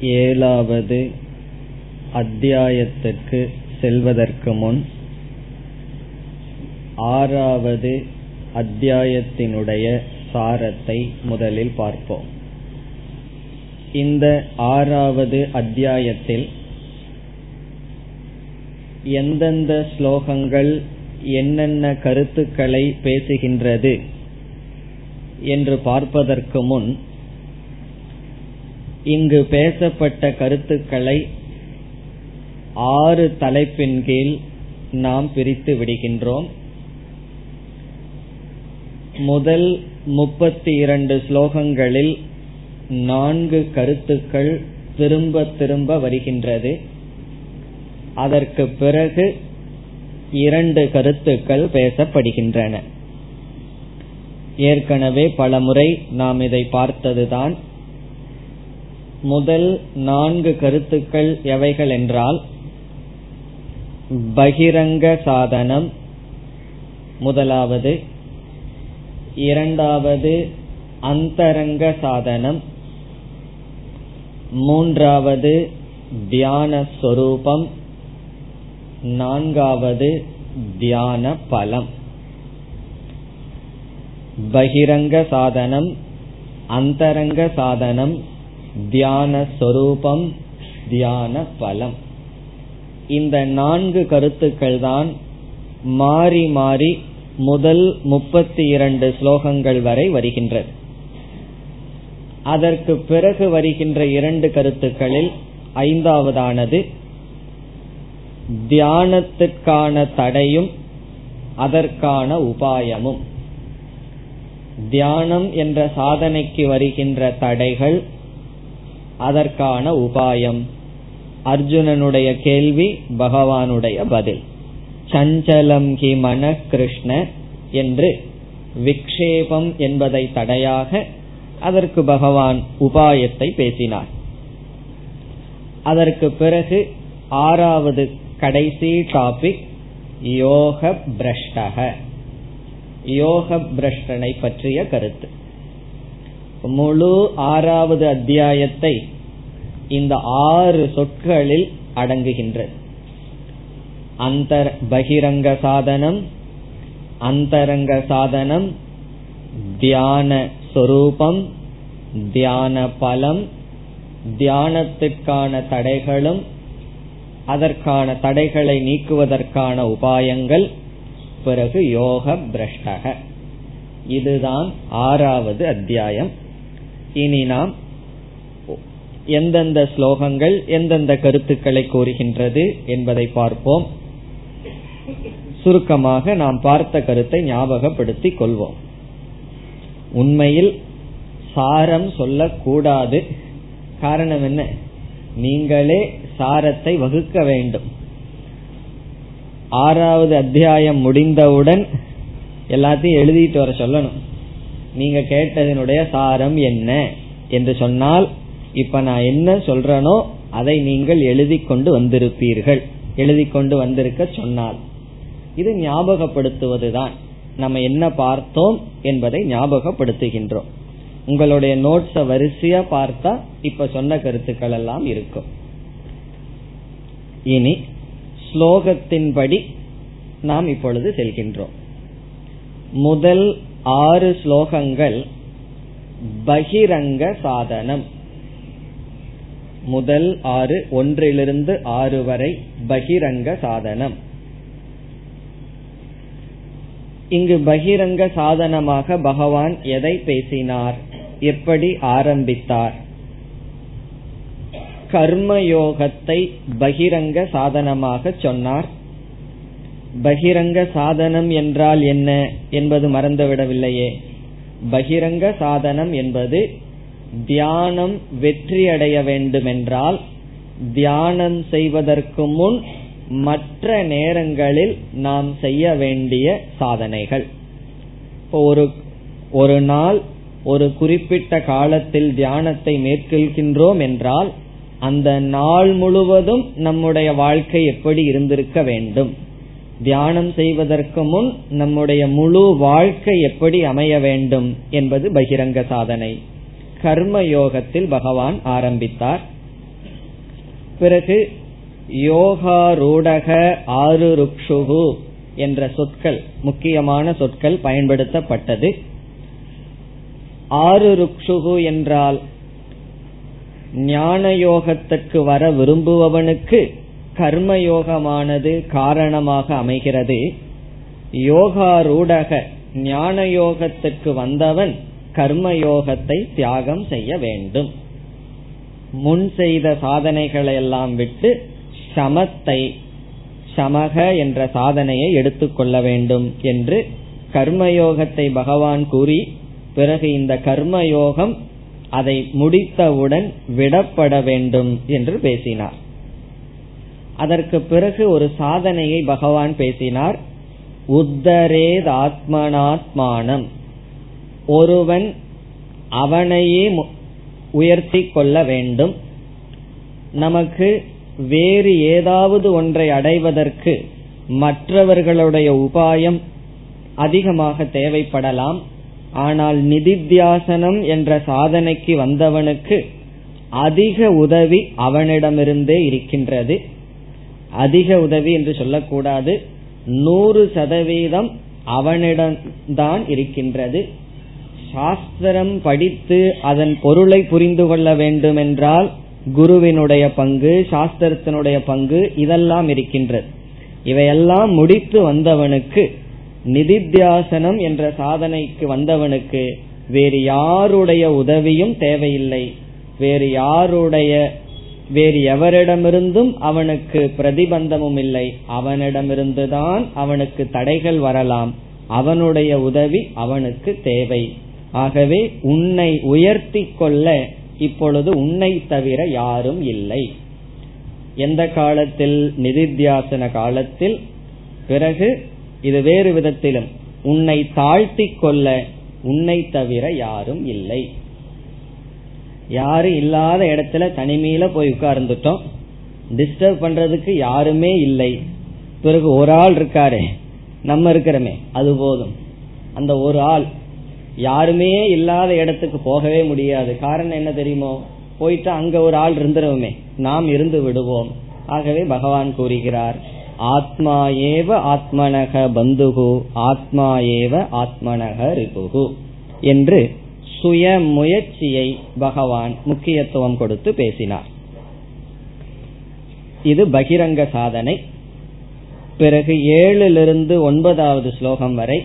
ஏழாவது அத்தியாயத்திற்கு செல்வதற்கு முன் ஆறாவது அத்தியாயத்தினுடைய சாரத்தை முதலில் பார்ப்போம். இந்த ஆறாவது அத்தியாயத்தில் எந்தெந்த ஸ்லோகங்கள் என்னென்ன கருத்துக்களை பேசுகின்றது என்று பார்ப்பதற்கு முன் இங்கு பேசப்பட்ட கருத்துக்களை ஆறு தலைப்பின் கீழ் நாம் பிரித்து விடுகின்றோம். முதல் முப்பத்தி இரண்டு ஸ்லோகங்களில் நான்கு கருத்துக்கள் திரும்ப திரும்ப வருகின்றது. அதற்கு பிறகு இரண்டு கருத்துக்கள் பேசப்படுகின்றன. ஏற்கனவே பலமுறை நாம் இதை பார்த்ததுதான். முதல் நான்கு கருத்துக்கள் எவைகள் என்றால் பகிரங்க சாதனம் முதலாவது. இரண்டாவது அந்தரங்க சாதனம். மூன்றாவது தியான சொரூபம். நான்காவது தியான பலம். பகிரங்க சாதனம் அந்தரங்க சாதனம் தியான சொரூபம் தியான பலம் இந்த நான்கு கருத்துக்கள் தான் மாறி மாறி முதல் முப்பத்தி இரண்டு ஸ்லோகங்கள் வரை வருகின்றது. அதற்கு பிறகு வருகின்ற இரண்டு கருத்துக்களில் ஐந்தாவதானது தியானத்துக்கான தடையும் அதற்கான உபாயமும். தியானம் என்ற சாதனைக்கு வருகின்ற தடைகள் அதற்கான உபாயம். அர்ஜுனனுடைய கேள்வி பகவானுடைய பதில். சஞ்சலம் ஹி மன கிருஷ்ண என்று விக்ஷேபம் என்பதை தடையாக அதற்கு பகவான் உபாயத்தை பேசினார். அதற்கு பிறகு ஆறாவது கடைசி டாபிக் யோக பிரஷ்டக. யோக பிரஷ்டனை பற்றிய கருத்து. முழு ஆறாவது அத்தியாயத்தை இந்த ஆறு சொற்களில் அடங்குகின்றது அந்தர் பகிரங்க சாதனம் அந்தரங்க சாதனம் தியான சொரூபம் தியான பலம் தியானத்திற்கான தடைகளும் அதற்கான தடைகளை நீக்குவதற்கான உபாயங்கள் பிறகு யோக பிரஷ்டக. இதுதான் ஆறாவது அத்தியாயம். இனி நாம் எந்தெந்த ஸ்லோகங்கள் எந்தெந்த கருத்துக்களை கூறுகின்றது என்பதை பார்ப்போம். சுருக்கமாக நாம் பார்த்த கருத்தை ஞாபகப்படுத்திக் கொள்வோம். உண்மையில் சாரம் சொல்லக்கூடாது. காரணம் என்ன? நீங்களே சாரத்தை வகுக்க வேண்டும். ஆறாவது அத்தியாயம் முடிந்தவுடன் எல்லாத்தையும் எழுதிட்டு வர சொல்லணும். நீங்க கேட்டதனுடைய சாரம் என்ன? என்று சொன்னால் இப்ப நான் என்ன சொல்றனோ அதை நீங்கள் எழுதி கொண்டு வந்திருப்பீர்கள். எழுதி கொண்டு வந்திருக்க சொன்னால். இது ஞாபகப்படுத்துவதுதான். நம்ம என்ன பார்த்தோம் என்பதை ஞாபகப்படுத்துகின்றோம். உங்களுடைய நோட்ஸ வரிசையா பார்த்தா இப்ப சொன்ன கருத்துக்கள் எல்லாம் இருக்கும். இனி ஸ்லோகத்தின்படி நாம் இப்பொழுது செல்கின்றோம். முதல் ஆறு ஸ்லோகங்கள் பகிரங்க சாதனம். முதல் ஆறு ஒன்றிலிருந்து ஆறு வரை பகிரங்க சாதனம். இங்கு பகிரங்க சாதனமாக பகவான் எதை பேசினார்? எப்படி ஆரம்பித்தார்? கர்மயோகத்தை பகிரங்க சாதனமாக சொன்னார். பகிரங்க சாதனம் என்றால் என்ன என்பது மறந்துவிடவில்லையே. பகிரங்க சாதனம் என்பது தியானம் வெற்றியடைய வேண்டுமென்றால் தியானம் செய்வதற்கு முன் மற்ற நேரங்களில் நாம் செய்ய வேண்டிய சாதனைகள். ஒரு ஒரு நாள் ஒரு குறிப்பிட்ட காலத்தில் தியானத்தை மேற்கொள்கின்றோம் என்றால் அந்த நாள் முழுவதும் நம்முடைய வாழ்க்கை எப்படி இருந்திருக்க வேண்டும்? தியானம் செய்வதற்கு முன் நம்முடைய முழு வாழ்க்கை எப்படி அமைய வேண்டும் என்பது பகிரங்க சாதனை. கர்ம யோகத்தில் பகவான் ஆரம்பித்தார். பிறகு யோகா ரூடக ஆறு ருக்ஷுகு என்ற சொற்கள் முக்கியமான சொற்கள் பயன்படுத்தப்பட்டது. ஆறு ருக்ஷுகு என்றால் ஞான யோகத்துக்கு வர விரும்புபவனுக்கு கர்மயோகமானது காரணமாக அமைகிறது. யோகாரூடக ஞான யோகத்துக்கு வந்தவன் கர்மயோகத்தை தியாகம் செய்ய வேண்டும். முன் செய்த சாதனைகளை எல்லாம் விட்டு சமத்தை சமக என்ற சாதனையை எடுத்துக்கொள்ள வேண்டும் என்று கர்மயோகத்தை பகவான் கூறி பிறகு இந்த கர்மயோகம் அதை முடித்தவுடன் விடப்பட வேண்டும் என்று பேசினார். அதற்கு பிறகு ஒரு சாதனையை பகவான் பேசினார். உத்தரேத் ஆத்மனாத்மானம். ஒருவன் அவனையே உயர்த்தி கொள்ள வேண்டும். நமக்கு வேறு ஏதாவது ஒன்றை அடைவதற்கு மற்றவர்களுடைய உபாயம் அதிகமாக தேவைப்படலாம். ஆனால் நிதித்தியாசனம் என்ற சாதனைக்கு வந்தவனுக்கு அதிக உதவி அவனிடமிருந்தே இருக்கின்றது. அதிக உதவி என்று சொல்லக்கூடாது. நூறு சதவீதம் அவனிடம்தான் இருக்கின்றது. சாஸ்திரம் படித்து அதன் பொருளை புரிந்து கொள்ள வேண்டும் என்றால் குருவினுடைய பங்கு சாஸ்திரத்தினுடைய பங்கு இதெல்லாம் இருக்கின்றது. இவையெல்லாம் முடித்து வந்தவனுக்கு நிதித்தியாசனம் என்ற சாதனைக்கு வந்தவனுக்கு வேறு யாருடைய உதவியும் தேவையில்லை. வேறு யாருடைய வேறு எவரிடமிருந்தும் அவனுக்கு பிரதிபந்தமும் இல்லை. அவனிடமிருந்துதான் அவனுக்கு தடைகள் வரலாம். அவனுடைய உதவி அவனுக்கு தேவை. ஆகவே உன்னை உயர்த்தி கொள்ள இப்பொழுது உன்னை தவிர யாரும் இல்லை. எந்த காலத்தில்? நிதித்தியாசன காலத்தில். பிறகு இது வேறு விதத்திலும். உன்னை தாழ்த்தி கொள்ள உன்னை தவிர யாரும் இல்லை. யாரும் இல்லாத இடத்துல தனிமையில போய் உட்கார்ந்துட்டோம். டிஸ்டர்ப் பண்றதுக்கு யாருமே இல்லை. பிறகு ஒரு ஆள் இருக்காரே நம்ம இருக்கிறோமே அது போதும். அந்த ஒரு ஆள் யாருமே இல்லாத இடத்துக்கு போகவே முடியாது. காரணம் என்ன தெரியுமோ? போயிட்டு அங்க ஒரு ஆள் இருந்துருவோமே நாம் இருந்து விடுவோம். ஆகவே பகவான் கூறுகிறார் ஆத்மா ஏவ ஆத்மனக பந்துகு ஆத்மா ஏவ ஆத்மனக ரிபுகு என்று சுய முயற்சியை பகவான் முக்கியத்துவம் கொடுத்து பேசினார். இது பகிரங்க சாதனை. பிறகு ஏழிலிருந்து ஒன்பதாவது ஸ்லோகம் வரை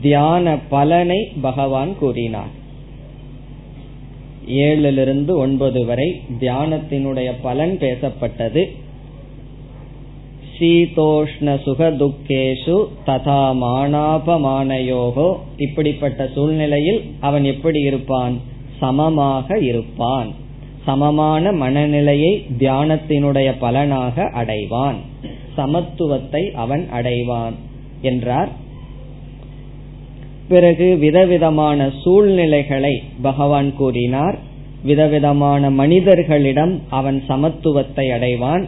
தியான பலனை பகவான் கூறினார். ஏழிலிருந்து ஒன்பது வரை தியானத்தினுடைய பலன் பேசப்பட்டது. சீதோஷ்ண சுகதுக்கேஷு ததா மானாபமானயோகோ. இப்படிப்பட்ட சூழ்நிலையில் அவன் எப்படி இருப்பான்? சமமாக இருப்பான். சமமான மனநிலையை தியானத்தினுடைய பலனாக அடைவான். சமத்துவத்தை அவன் அடைவான் என்றார். பிறகு விதவிதமான சூழ்நிலைகளை பகவான் கூறினார். விதவிதமான மனிதர்களிடம் அவன் சமத்துவத்தை அடைவான்.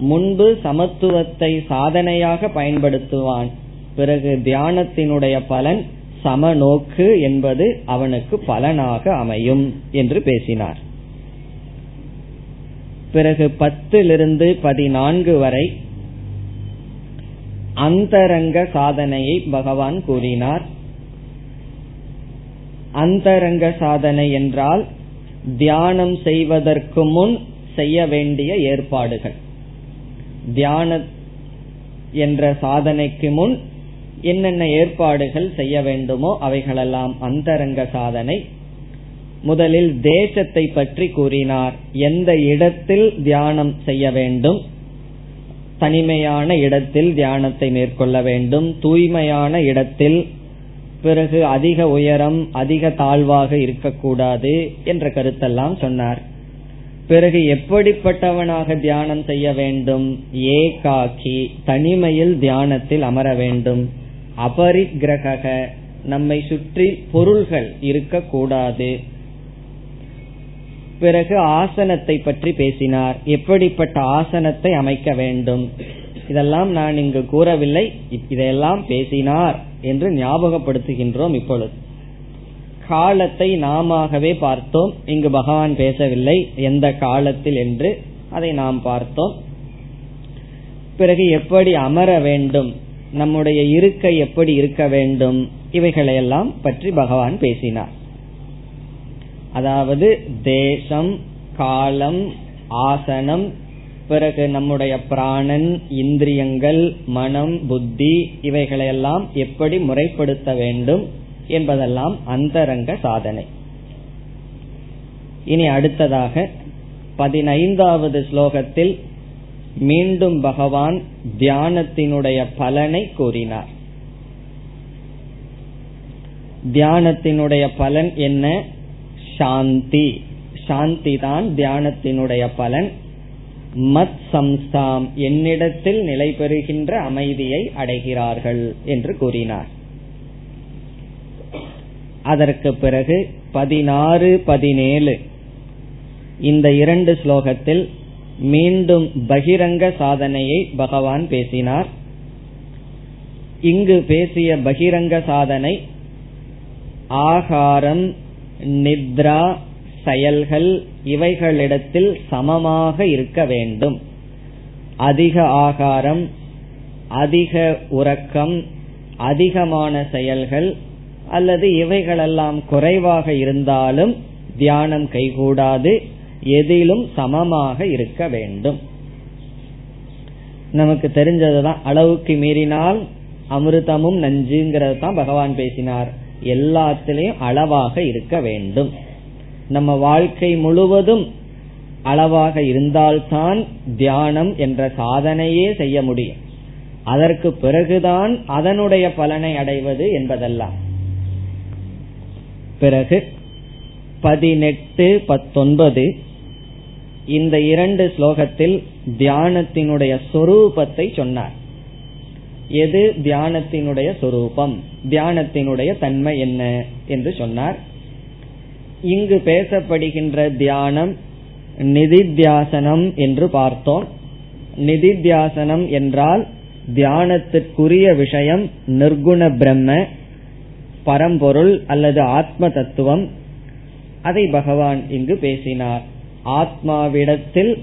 முன்பு சமத்துவத்தை சாதனையாக பயன்படுத்துவான். பிறகு தியானத்தினுடைய பலன் சமநோக்கு என்பது அவனுக்கு பலனாக அமையும் என்று பேசினார். பிறகு பத்திலிருந்து பதினான்கு வரை அந்தரங்க சாதனையை பகவான் கூறினார். அந்தரங்க சாதனை என்றால் தியானம் செய்வதற்கு முன் செய்ய வேண்டிய ஏற்பாடுகள். தியான என்ற சாதனைக்கு முன் என்னென்ன ஏற்பாடுகள் செய்ய வேண்டுமோ அவைகளெல்லாம் அந்தரங்க சாதனை. முதலில் தேசத்தை பற்றி கூறினார். எந்த இடத்தில் தியானம் செய்ய வேண்டும்? தனிமையான இடத்தில் தியானத்தை மேற்கொள்ள வேண்டும். தூய்மையான இடத்தில் பிறகு அதிக உயரம் அதிக தாழ்வாக இருக்கக்கூடாது என்ற கருத்தெல்லாம் சொன்னார். பிறகு எப்படிப்பட்டவனாக தியானம் செய்ய வேண்டும்? ஏகாக்கி தனிமையில் தியானத்தில் அமர வேண்டும். அபரிக்கிரக நம்மை சுற்றி பொருள்கள் இருக்கக்கூடாது. பிறகு ஆசனத்தை பற்றி பேசினார். எப்படிப்பட்ட ஆசனத்தை அமைக்க வேண்டும்? இதெல்லாம் நான் இங்கு கூறவில்லை. இதையெல்லாம் பேசினார் என்று ஞாபகப்படுத்துகின்றோம் இப்பொழுது. காலத்தை நாமவே பார்த்தோம். இங்கு பகவான் பேசவில்லை. எந்த காலத்தில் என்று அதை நாம் பார்த்தோம். பிறகு எப்படி அமர வேண்டும்? நம்முடைய இருக்கை எப்படி இருக்க வேண்டும்? இவைகளையெல்லாம் பற்றி பகவான் பேசினார். அதாவது தேசம் காலம் ஆசனம் பிறகு நம்முடைய பிராணன் இந்திரியங்கள் மனம் புத்தி இவைகளையெல்லாம் எப்படி முறைப்படுத்த வேண்டும்? என்பதெல்லாம் அந்தரங்க சாதனை. இனி அடுத்ததாக பதினைந்தாவது ஸ்லோகத்தில் மீண்டும் பகவான் தியானத்தினுடைய பலனை கூறினார். தியானத்தினுடைய பலன் என்ன? சாந்தி. சாந்தி தான் தியானத்தினுடைய பலன். மத் சம்ஸ்தாம். என்னிடத்தில் நிலை பெறுகின்ற அமைதியை அடைகிறார்கள் என்று கூறினார். அதற்கு பிறகு பதினாறு பதினேழு. இந்த இரண்டு ஸ்லோகத்தில் மீண்டும் பகிரங்க சாதனையை பகவான் பேசினார். இங்கு பேசிய பகிரங்க சாதனை ஆகாரம் நித்ரா செயல்கள் இவைகளிடத்தில் சமமாக இருக்க வேண்டும். அதிக ஆகாரம் அதிக உறக்கம் அதிகமான செயல்கள் அல்லது இவைகளெல்லாம் குறைவாக இருந்தாலும் தியானம் கைகூடாது எதிலும் சமமாக இருக்க வேண்டும். நமக்கு தெரிஞ்சதுதான் அளவுக்கு மீறினால் அமிர்தமும் நஞ்சுங்கிறது தான் பகவான் பேசினார். எல்லாத்திலையும் அளவாக இருக்க வேண்டும். நம்ம வாழ்க்கை முழுவதும் அளவாக இருந்தால்தான் தியானம் என்ற சாதனையே செய்ய முடியும். அதற்கு பிறகுதான் அதனுடைய பலனை அடைவது என்பதெல்லாம். பிறகு பதினெட்டு பத்தொன்பது இந்த இரண்டு ஸ்லோகத்தில் தியானத்தினுடைய சொரூபத்தை சொன்னார். எது தியானத்தினுடைய சொரூபம்? தியானத்தினுடைய தன்மை என்ன? என்று சொன்னார். இங்கு பேசப்படுகின்ற தியானம் நிதித்தியாசனம் என்று பார்த்தோம். நிதித்தியாசனம் என்றால் தியானத்திற்குரிய விஷயம் நிர்குண பிரம்ம பரம்பொருள் அல்லது ஆத்ம தத்துவம். அதை பகவான் இங்கு பேசினார். ஆத்மாவிடத்தில்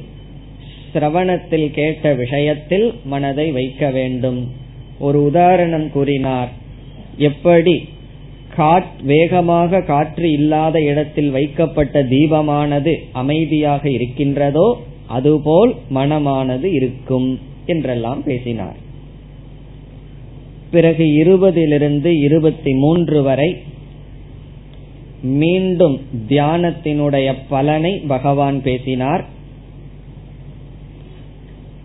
சிரவணத்தில் கேட்ட விஷயத்தில் மனதை வைக்க வேண்டும். ஒரு உதாரணம் கூறினார். எப்படி? வேகமாக காற்று இல்லாத இடத்தில் வைக்கப்பட்ட தீபமானது அமைதியாக இருக்கின்றதோ அதுபோல் மனமானது இருக்கும் என்றெல்லாம் பேசினார். பிறகு இருபதிலிருந்து இருபத்தி மூன்று வரை மீண்டும் தியானத்தினுடைய பலனை பகவான் பேசினார்.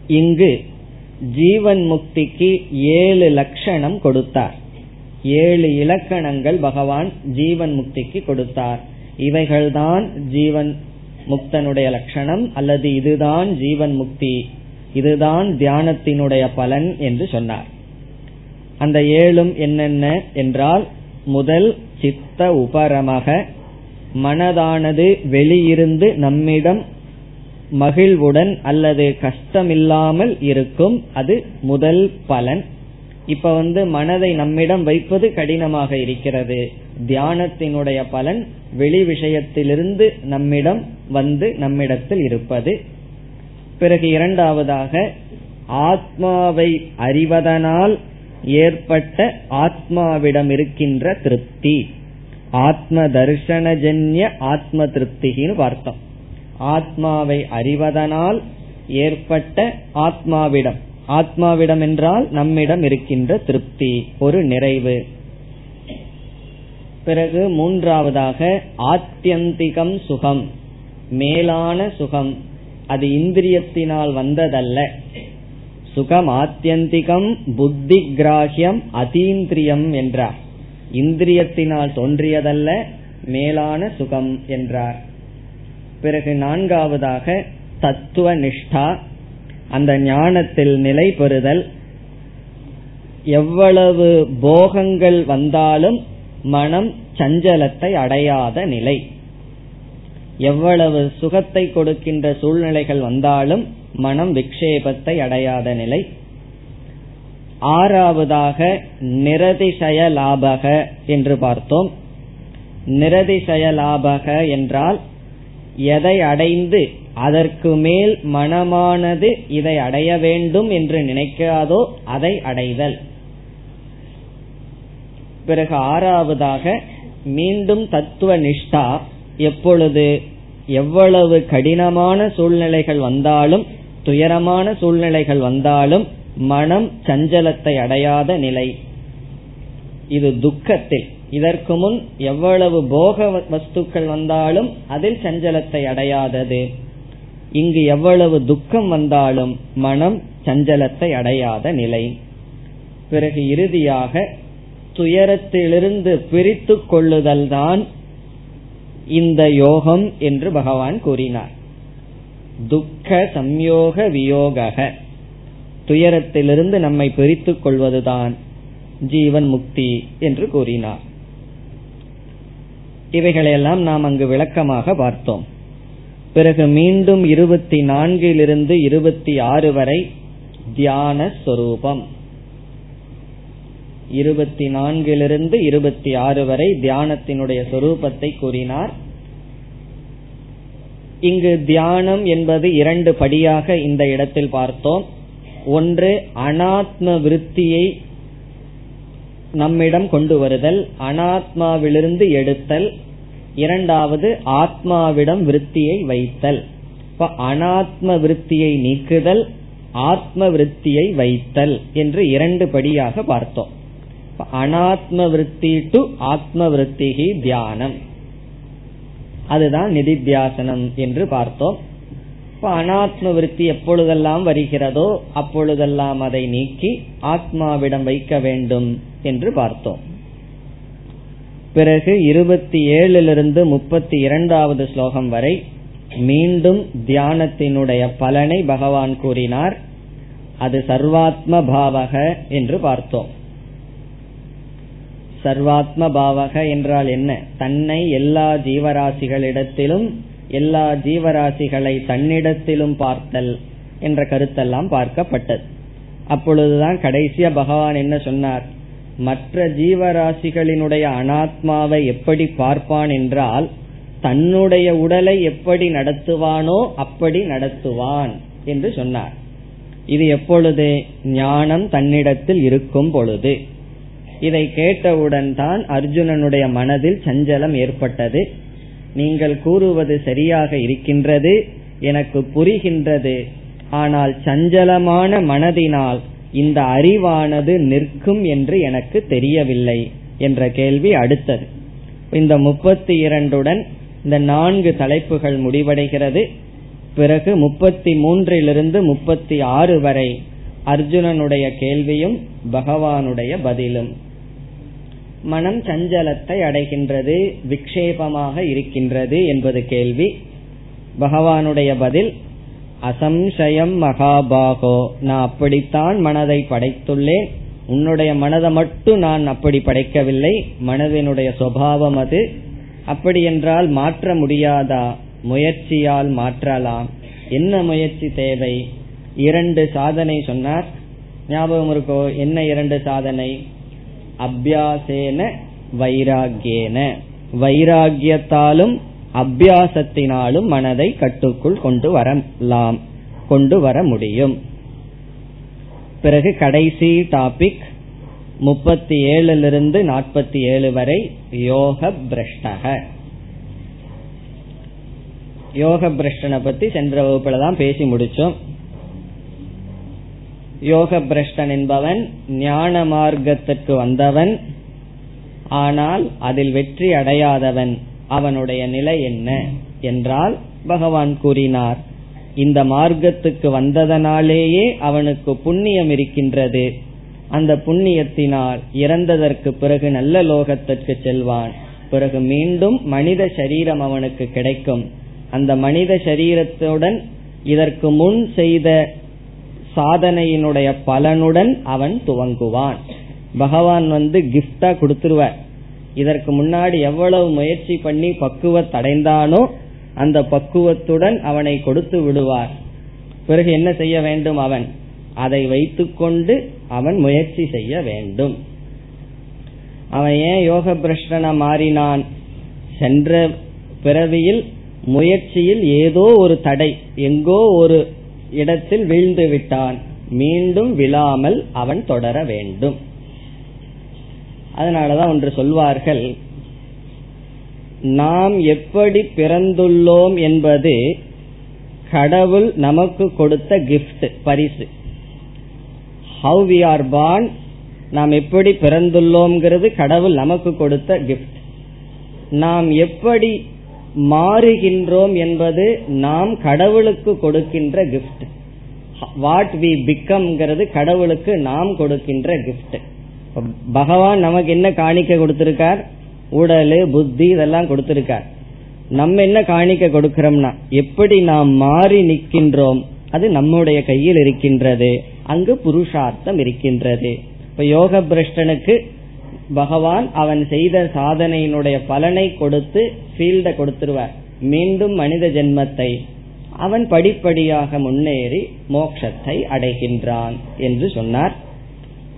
இங்கு ஜீவன் முக்திக்கு ஏழு லட்சணம் கொடுத்தார். ஏழு இலக்கணங்கள் பகவான் ஜீவன் முக்திக்கு கொடுத்தார். இவைகள்தான் ஜீவன் முக்தனுடைய லட்சணம் அல்லது இதுதான் ஜீவன் முக்தி இதுதான் தியானத்தினுடைய பலன் என்று சொன்னார். அந்த ஏழும் என்னென்ன என்றால் முதல் சித்த உபரமக மனதானது வெளியிருந்து நம்மிடம் மகிழ்வுடன் அல்லது கஷ்டமில்லாமல் இருக்கும் அது முதல் பலன். இப்ப வந்து மனதை நம்மிடம் வைப்பது கடினமாக இருக்கிறது. தியானத்தினுடைய பலன் வெளி விஷயத்திலிருந்து நம்மிடம் வந்து நம்மிடத்தில் இருப்பது. பிறகு இரண்டாவதாக ஆத்மாவை அறிவதனால் ஏற்பட்ட ஆத்மாவிடம் இருக்கின்ற திருப்தி. ஆத்ம தர்சனஜன்ய ஆத்ம திருப்தின்னு பார்த்தோம் ஆத்மாவை அறிவதனால் ஏற்பட்ட ஆத்மாவிடம். ஆத்மாவிடம் என்றால் நம்மிடம் இருக்கின்ற திருப்தி. ஒரு நிறைவு. பிறகு மூன்றாவதாக ஆத்தியந்திகம் சுகம். மேலான சுகம். அது இந்திரியத்தினால் வந்ததல்ல. சுகம் ஆத்தியந்திகம் புத்தி கிராகியம் அதீந்திரியம் என்றார். இந்திரியத்தினால் தோன்றியதல்ல மேலான சுகம் என்றார். பிறகு நான்காவதாக தத்துவ நிஷ்டா அந்த ஞானத்தில் நிலை பெறுதல். எவ்வளவு போகங்கள் வந்தாலும் மனம் சஞ்சலத்தை அடையாத நிலை. எவ்வளவு சுகத்தை கொடுக்கின்ற சூழ்நிலைகள் வந்தாலும் மனம் விக்ஷேபத்தை அடையாத நிலை. ஆறாவதாக நிரதிசய லாபக என்று பார்த்தோம். நிரதிசய லாபக என்றால் எதை அடைந்து அதற்கு மேல் மனமானது இதை அடைய வேண்டும் என்று நினைக்காதோ அதை அடைதல். பிறகு ஆறாவதாக மீண்டும் தத்துவ நிஷ்டா எப்பொழுது எவ்வளவு கடினமான சூழ்நிலைகள் வந்தாலும் துயரமான சூழ்நிலைகள் வந்தாலும் மனம் சஞ்சலத்தை அடையாத நிலை. இது துக்கத்தில். இதற்கு முன் எவ்வளவு போக வஸ்துக்கள் வந்தாலும் அதில் சஞ்சலத்தை அடையாதது. இங்கு எவ்வளவு துக்கம் வந்தாலும் மனம் சஞ்சலத்தை அடையாத நிலை. பிறகு இறுதியாக துயரத்திலிருந்து பிரித்து கொள்ளுதல் தான் இந்த யோகம் என்று பகவான் கூறினார். துக்க சம்யோக வியோக துயரத்திலிருந்து நம்மை பிரித்துக் கொள்வதுதான் ஜீவன் முக்தி என்று கூறினார். இவைகளையெல்லாம் நாம் அங்கு விளக்கமாக பார்த்தோம். பிறகு மீண்டும் இருபத்தி நான்கிலிருந்து இருபத்தி ஆறு வரை தியான ஸ்வரூபம் இருபத்தி நான்கிலிருந்து இருபத்தி ஆறு வரை தியானத்தினுடைய சொரூபத்தை கூறினார். இங்கு தியானம் என்பது இரண்டு படியாக இந்த இடத்தில் பார்த்தோம். ஒன்று அனாத்ம விருத்தியை நம்மிடம் கொண்டு வருதல் அனாத்மாவிலிருந்து எடுத்தல். இரண்டாவது ஆத்மாவிடம் விருத்தியை வைத்தல். இப்ப அனாத்ம விருத்தியை நீக்குதல் ஆத்ம விருத்தியை வைத்தல் என்று இரண்டு படியாக பார்த்தோம். அனாத்ம விருத்தி டு ஆத்ம விருத்திகி தியானம். அதுதான் நிதித்தியாசனம் என்று பார்த்தோம். இப்ப அனாத்ம விருத்தி எப்பொழுதெல்லாம் வருகிறதோ அப்பொழுதெல்லாம் அதை நீக்கி ஆத்மாவிடம் வைக்க வேண்டும் என்று பார்த்தோம். பிறகு இருபத்தி ஏழிலிருந்து முப்பத்தி இரண்டாவது ஸ்லோகம் வரை மீண்டும் தியானத்தினுடைய பலனை பகவான் கூறினார். அது சர்வாத்ம பாவக என்று பார்த்தோம். சர்வாத்ம பாவக என்றால் என்ன? தன்னை எல்லா ஜீவராசிகளிடத்திலும் எல்லா ஜீவராசிகளை தன்னிடத்திலும் பார்த்தல் என்ற கருத்தெல்லாம் பார்க்கப்பட்டது. அப்பொழுதுதான் கடைசியா பகவான் என்ன சொன்னார்? மற்ற ஜீவராசிகளினுடைய அனாத்மாவை எப்படி பார்ப்பான் என்றால் தன்னுடைய உடலை எப்படி நடத்துவானோ அப்படி நடத்துவான் என்று சொன்னார். இது எப்பொழுது? ஞானம் தன்னிடத்தில் இருக்கும் பொழுது. இதை கேட்டவுடன் தான் அர்ஜுனனுடைய மனதில் சஞ்சலம் ஏற்பட்டது. நீங்கள் கூறுவது சரியாக இருக்கின்றது எனக்கு புரிகின்றது. ஆனால் சஞ்சலமான மனதினால் இந்த அறிவானது நிற்கும் என்று எனக்கு தெரியவில்லை என்ற கேள்வி அடுத்தது. இந்த முப்பத்தி இரண்டுடன் இந்த நான்கு தலைப்புகள் முடிவடைகிறது. பிறகு முப்பத்தி மூன்றிலிருந்து முப்பத்தி ஆறு வரை அர்ஜுனனுடைய கேள்வியும் பகவானுடைய பதிலும். மனம் சஞ்சலத்தை அடைகின்றது விக்ஷேபமாக இருக்கின்றது என்பது கேள்வி. பகவானுடைய பதில் அசம்சயம் மகாபாகோ நான் அப்படித்தான் மனதை படைத்துள்ளேன். உன்னுடைய மனதை மட்டும் நான் அப்படி படைக்கவில்லை. மனதினுடைய சுவாவம் அது. அப்படி என்றால் மாற்ற முடியாதா? முயற்சியால் மாற்றலாம். என்ன முயற்சி தேவை? இரண்டு சாதனை சொன்னார். ஞாபகம் இருக்கோ? என்ன இரண்டு சாதனை? அபியாசேன வைராகியேன வைராகியத்தாலும் அபியாசத்தினாலும் மனதை கட்டுக்குள் கொண்டு வரலாம் கொண்டு வர முடியும். பிறகு கடைசி டாபிக் முப்பத்தி ஏழிலிருந்து நாற்பத்தி ஏழு வரை யோக பிரஷ்டக. யோக பிரஷ்டனை பத்தி சென்ற வகுப்புல தான் பேசி முடிச்சோம். யோக பிரஷ்டன் என்பவன் ஞான மார்க்கத்திற்கு வந்தவன். ஆனால் அதில் வெற்றி அடையாதவன் அவனுடைய நிலை என்ன என்றால் பகவான் கூறினார் இந்த மார்க்கத்துக்கு வந்ததனாலேயே அவனுக்கு புண்ணியம் இருக்கின்றது. அந்த புண்ணியத்தினால் இறந்ததற்கு பிறகு நல்ல லோகத்திற்கு செல்வான். பிறகு மீண்டும் மனித சரீரம் அவனுக்கு கிடைக்கும். அந்த மனித சரீரத்துடன் இதற்கு முன் செய்த சாதனையினுடைய பலனுடன் அவன் துவங்குவான். பகவான் வந்து கிஃப்டா கொடுத்துருவார். இதற்கு முன்னாடி எவ்வளவு முயற்சி பண்ணி பக்குவத்தடைந்தானோ அந்த பக்குவத்துடன் அவனை கொடுத்து விடுவார். பிறகு என்ன செய்ய வேண்டும் அவன்? அதை வைத்துக்கொண்டு அவன் முயற்சி செய்ய வேண்டும். அவன் ஏன் யோக பிரஷ்டனா மாறினான்? சென்ற பிறவியில் முயற்சியில் ஏதோ ஒரு தடை எங்கோ ஒரு இடத்தில் வீழ்ந்து விட்டான். மீண்டும் விழாமல் அவன் தொடர வேண்டும். அதனாலதான் ஒன்று சொல்வார்கள் நாம் எப்படி பிறந்துள்ளோம் என்பது கடவுள் நமக்கு கொடுத்த கிஃப்ட் பரிசு. ஹவு வி ஆர் பார்ன் நாம் எப்படி பிறந்துள்ளோம்ங்கிறது கடவுள் நமக்கு கொடுத்த கிஃப்ட் நாம் எப்படி மாறுகின்றோம் என்பது நாம் கடவுளுக்கு கொடுக்கின்ற கிஃப்ட் வாட் வி பிகம்ங்கிறது கடவுளுக்கு நாம் கொடுக்கின்ற கிஃப்ட் பகவான் நமக்கு என்ன காணிக்க கொடுத்திருக்கார்? உடல் புத்தி இதெல்லாம் கொடுத்திருக்கார். நம்ம என்ன காணிக்க கொடுக்கிறோம்னா எப்படி நாம் மாறி நிற்கின்றோம்? அது நம்முடைய கையில் இருக்கின்றது. அங்கு புருஷார்த்தம் இருக்கின்றது. இப்ப யோக பிரஷ்டனுக்கு பகவான் அவன் செய்த சாதனையினுடைய பலனை கொடுத்து ஃபீல்ட கொடுத்துருவார். மீண்டும் மனித ஜென்மத்தை. அவன் படிப்படியாக முன்னேறி மோட்சத்தை அடைகின்றான் என்று சொன்னார்.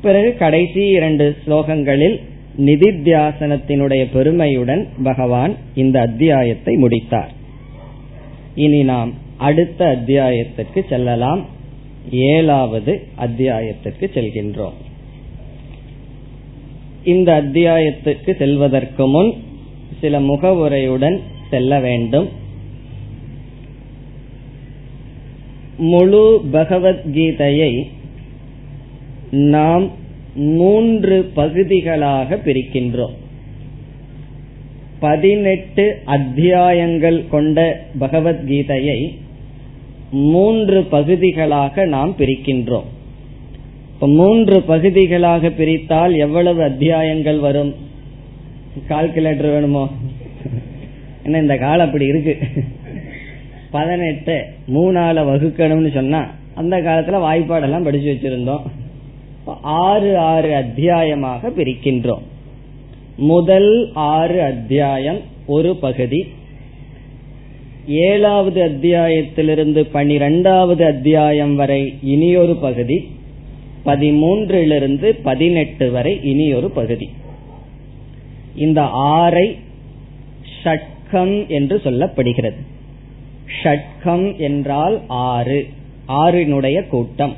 பிறகு கடைசி இரண்டு ஸ்லோகங்களில் நிதித்தியாசனத்தினுடைய பெருமையுடன் பகவான் இந்த அத்தியாயத்தை முடித்தார். இனி நாம் அடுத்த அத்தியாயத்திற்கு செல்லலாம். ஏழாவது அத்தியாயத்திற்கு செல்கின்றோம். இந்த அத்தியாயத்துக்கு செல்வதற்கு முன் சில முகவுரையுடன் செல்ல வேண்டும். முழு பகவத்கீதையை நாம் மூன்று பகுதிகளாக பிரிக்கின்றோம். பதினெட்டு அத்தியாயங்கள் கொண்ட பகவத்கீதையை மூன்று பகுதிகளாக நாம் பிரிக்கின்றோம். மூன்று பகுதிகளாக பிரித்தால் எவ்வளவு அத்தியாயங்கள் வரும்? கால்குலேட்டர் வேணுமோ? என்ன இந்த காலம் அப்படி இருக்கு. பதினெட்டு மூணால வகுக்கணும்னு சொன்னா அந்த காலத்துல வாய்ப்பாடெல்லாம் படிச்சு வச்சிருந்தோம். ஆறு ஆறு அத்தியாயமாக பிரிக்கின்றோம். முதல் ஆறு அத்தியாயம் ஒரு பகுதி. ஏழாவது அத்தியாயத்திலிருந்து பனிரெண்டாவது அத்தியாயம் வரை இனியொரு பகுதி. பதிமூன்றிலிருந்து பதினெட்டு வரை இனி ஒரு பகுதி. இந்த ஆறை ஷட்கம் என்று சொல்லப்படுகிறது. ஷட்கம் என்றால் ஆறு ஆறினுடைய கூட்டம்.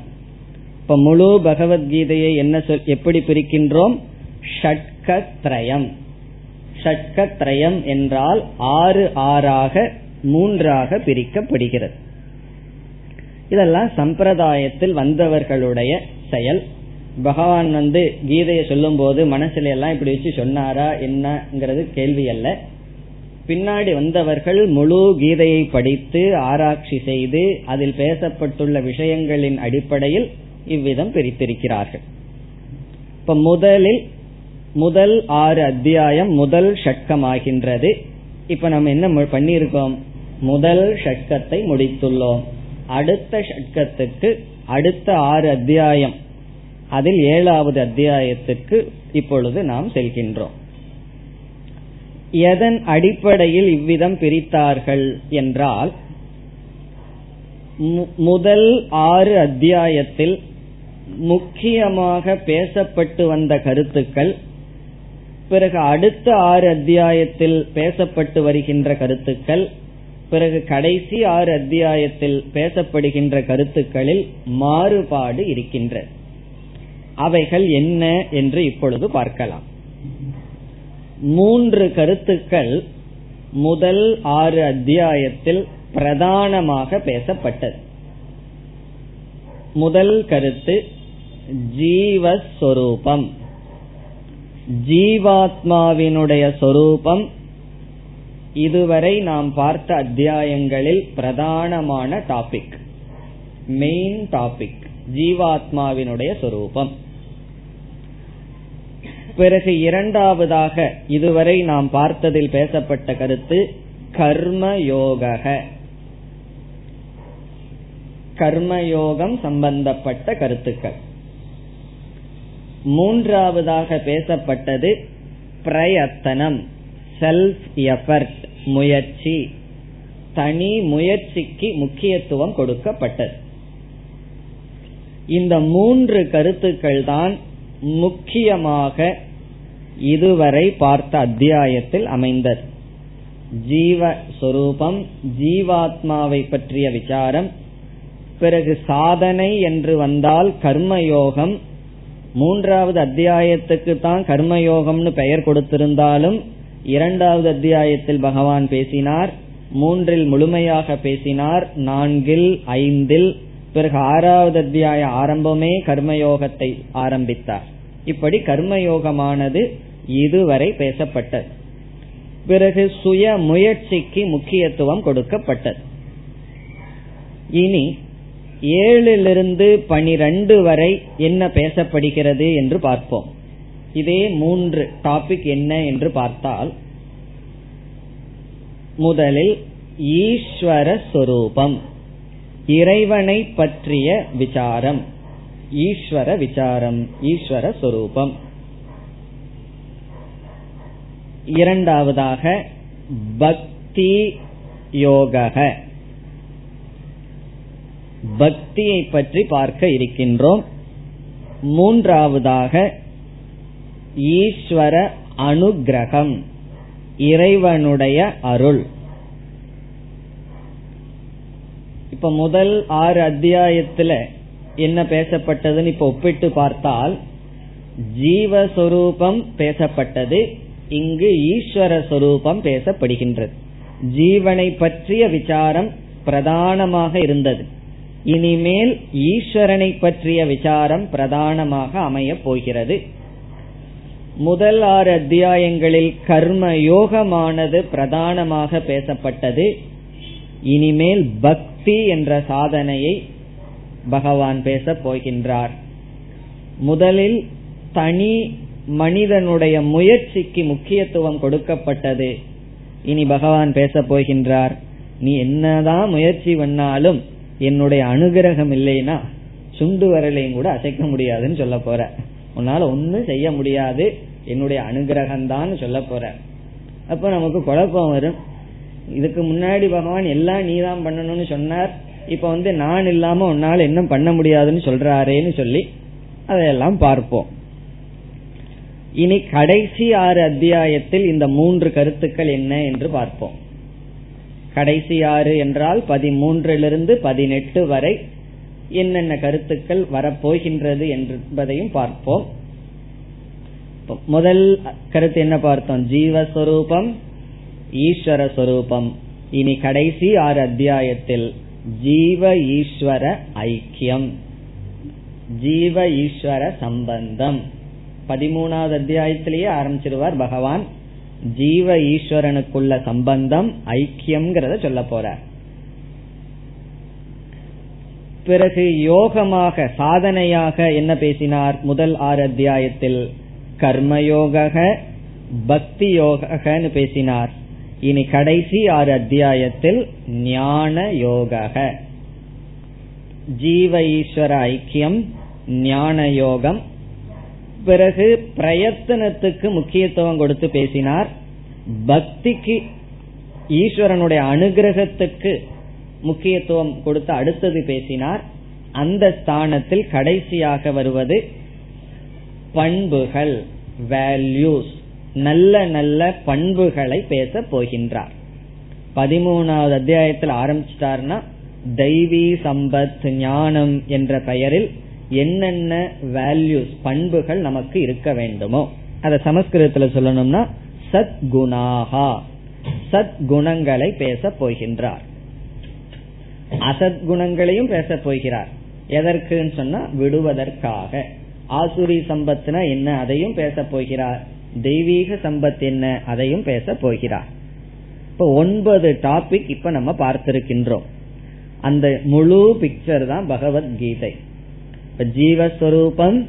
இப்ப முழு பகவத்கீதையை என்ன சொல் எப்படி பிரிக்கின்றோம்? ஷட்கத்ரயம். ஷட்கத்ரயம் என்றால் ஆறு ஆறாக மூன்றாக பிரிக்கப்படுகிறது. இதெல்லாம் சம்பிரதாயத்தில் வந்தவர்களுடைய செயல். பகவான் வந்து கீதையை சொல்லும் போது மனசுல எல்லாம் இப்படி வச்சு சொன்னாரா என்னங்கிறது கேள்வி அல்ல. பின்னாடி வந்தவர்கள் முழு கீதையை படித்து ஆராய்ச்சி செய்து அதில் பேசப்பட்டுள்ள விஷயங்களின் அடிப்படையில் இவ்விதம் பிரித்திருக்கிறார்கள். இப்ப முதலில் முதல் ஆறு அத்தியாயம் முதல் ஷட்கமாகின்றது. இப்ப நம்ம என்ன பண்ணியிருக்கோம்? முதல் ஷட்கத்தை முடித்துள்ளோம். அடுத்த ஷட்கத்துக்கு அடுத்த ஆறு அத்தியாயம். அதில் ஏழாவது அத்தியாயத்திற்கு இப்பொழுது நாம் செல்கின்றோம். எதன் அடிப்படையில் இவ்விதம் பிரித்தார்கள் என்றால் முதல் ஆறு அத்தியாயத்தில் முக்கியமாக பேசப்பட்டு வந்த கருத்துக்கள் பிறகு அடுத்த ஆறு அத்தியாயத்தில் பேசப்பட்டு வருகின்ற கருத்துக்கள் பிறகு கடைசி ஆறு அத்தியாயத்தில் பேசப்படுகின்ற கருத்துக்களில் மாறுபாடு இருக்கின்ற. அவைகள் என்ன என்று இப்பொழுது பார்க்கலாம். மூன்று கருத்துக்கள் முதல் ஆறு அத்தியாயத்தில் பிரதானமாக பேசப்பட்டது. முதல் கருத்து ஜீவஸ்வரூபம். ஜீவாத்மாவினுடைய சொரூபம் இதுவரை நாம் பார்த்த அத்தியாயங்களில் பிரதானமான டாபிக் மெயின் டாபிக் ஜீவாத்மாவினுடைய சொரூபம். பிறகு இரண்டாவதாக இதுவரை நாம் பார்த்ததில் பேசப்பட்ட கருத்து கர்ம யோக கர்மயோகம் சம்பந்தப்பட்ட கருத்துக்கள். மூன்றாவதாக பேசப்பட்டது பிரயத்தனம் செல்ஃப் எஃபர்ட் முயற்சி. தனி முயற்சிக்கு முக்கியத்துவம் கொடுக்கப்பட்டது. இந்த மூன்று கருத்துக்கள் தான் முக்கியமாக இதுவரை பார்த்த அத்தியாயத்தில் அமைந்தது. ஜீவஸ்வரூபம் ஜீவாத்மாவை பற்றிய விசாரம் பிறகு சாதனை என்று வந்தால் கர்மயோகம் மூன்றாவது அத்தியாயத்துக்கு தான் கர்மயோகம்னு பெயர் கொடுத்திருந்தாலும் இரண்டாவது அத்தியாயத்தில் பகவான் பேசினார் மூன்றில் முழுமையாக பேசினார் நான்கில் ஐந்தில் பிறகு ஆறாவது அத்தியாய ஆரம்பமே கர்மயோகத்தை ஆரம்பித்தார். இப்படி கர்மயோகமானது இதுவரை பேசப்பட்டது. பிறகு சுய முயற்சிக்கு முக்கியத்துவம் கொடுக்கப்பட்டது. இனி ஏழிலிருந்து பனிரெண்டு வரை என்ன பேசப்படுகிறது என்று பார்ப்போம். இதே மூன்று டாபிக் என்ன என்று பார்த்தால் முதலில் ஈஸ்வர சொரூபம் இறைவனை பற்றிய விசாரம். ஈஸ்வர விசாரம் ஈஸ்வர சொரூபம். இரண்டாவதாக பக்தி யோக பக்தியை பற்றி பார்க்க இருக்கின்றோம். மூன்றாவதாக ஈஸ்வர அனுகிரகம் இறைவனுடைய அருள். இப்ப முதல் ஆறு அத்தியாயத்துல என்ன பேசப்பட்டதுன்னு இப்ப ஒப்பிட்டு பார்த்தால் ஜீவஸ்வரூபம் பேசப்பட்டது இங்கு ஈஸ்வர சொரூபம் பேசப்படுகின்றது. ஜீவனை பற்றிய விசாரம் பிரதானமாக இருந்தது. இனிமேல் ஈஸ்வரனை பற்றிய விசாரம் பிரதானமாக அமையப் போகிறது. முதல் ஆறு அத்தியாயங்களில் கர்ம யோகமானது பிரதானமாக பேசப்பட்டது. இனிமேல் பக்தி என்ற சாதனையை பகவான் பேசப் போகின்றார். முதலில் தனி மனிதனுடைய முயற்சிக்கு முக்கியத்துவம் கொடுக்கப்பட்டது. இனி பகவான் பேசப் போகின்றார். நீ என்னதான் முயற்சி பண்ணாலும் என்னுடைய அனுகிரகம் இல்லைன்னா சுண்டு வரலையும் கூட அசைக்க முடியாதுன்னு சொல்ல போற. உன்னால ஒன்னும் செய்ய முடியாது. என்னுடைய அனுகிரகம்தான் சொல்ல போற. அப்ப நமக்கு குழப்பம் வரும். இதுக்கு முன்னாடி பகவான் எல்லாம் நீதான் பண்ணணும்னு சொன்னார். இப்ப வந்து நான் இல்லாம உன்னால என்ன பண்ண முடியாதுன்னு சொல்றாரேன்னு சொல்லி அதையெல்லாம் பார்ப்போம். இனி கடைசி ஆறு அத்தியாயத்தில் இந்த மூன்று கருத்துக்கள் என்ன என்று பார்ப்போம். கடைசி ஆறு என்றால் பதிமூன்றிலிருந்து பதினெட்டு வரை என்னென்ன கருத்துக்கள் வரப்போகின்றது என்பதையும் பார்ப்போம். முதல் கருத்து என்ன பார்த்தோம்? ஜீவஸ்வரூபம் ஈஸ்வர சொரூபம் இனி கடைசி ஆறு அத்தியாயத்தில் ஜீவ ஈஸ்வர ஐக்கியம் ஜீவ ஈஸ்வர சம்பந்தம். பதிமூணாவது அத்தியாயத்திலேயே ஆரம்பிச்சிருவார் பகவான். ஜீவ ஈஸ்வரனுக்குள்ள சம்பந்தம் ஐக்கியம்ங்கிறத சொல்ல போறார். பிறகு யோகமாக சாதனையாக என்ன பேசினார்? முதல் ஆறு அத்தியாயத்தில் கர்மயோக பக்தி யோகன்னு பேசினார். இனி கடைசி ஆறு அத்தியாயத்தில் ஞான யோக ஜீவ ஈஸ்வர ஐக்கியம் ஞான யோகம் பிறகு பிரயத்தனத்துக்கு முக்கியத்துவம் கொடுத்து பேசினார். பக்திக்கு ஈஸ்வரனுடைய அனுகிரகத்துக்கு முக்கியத்துவம் கொடுத்து அடுத்தது பேசினார். அந்த ஸ்தானத்தில் கடைசியாக வருவது பண்புகள் வேல்யூஸ் நல்ல நல்ல பண்புகளை பேச போகின்றார். பதிமூணாவது அத்தியாயத்தில் ஆரம்பிச்சிட்டார்னா தெய்வீ சம்பத் ஞானம் என்ற பெயரில் என்னென்ன வேல்யூஸ் பண்புகள் நமக்கு இருக்க வேண்டுமோ அத சமஸ்கிருதத்துல சொல்லணும்னா சத் குணாகா சத் குணங்களை பேச போகின்றார். அசத் குணங்களையும் பேச போகிறார். எதற்குன்னு சொன்னா விடுவதற்காக. ஆசுரி சம்பத்னா என்ன? அதையும் பேச போகிறார். தெய்வீக சம்பத் என்ன? அதையும் பேச போகிறார். இப்ப ஒன்பது டாபிக் இப்ப நம்ம பார்த்திருக்கின்றோம். அந்த முழு பிக்சர் தான் பகவத்கீதை. ஜீவஸ்வரூபம்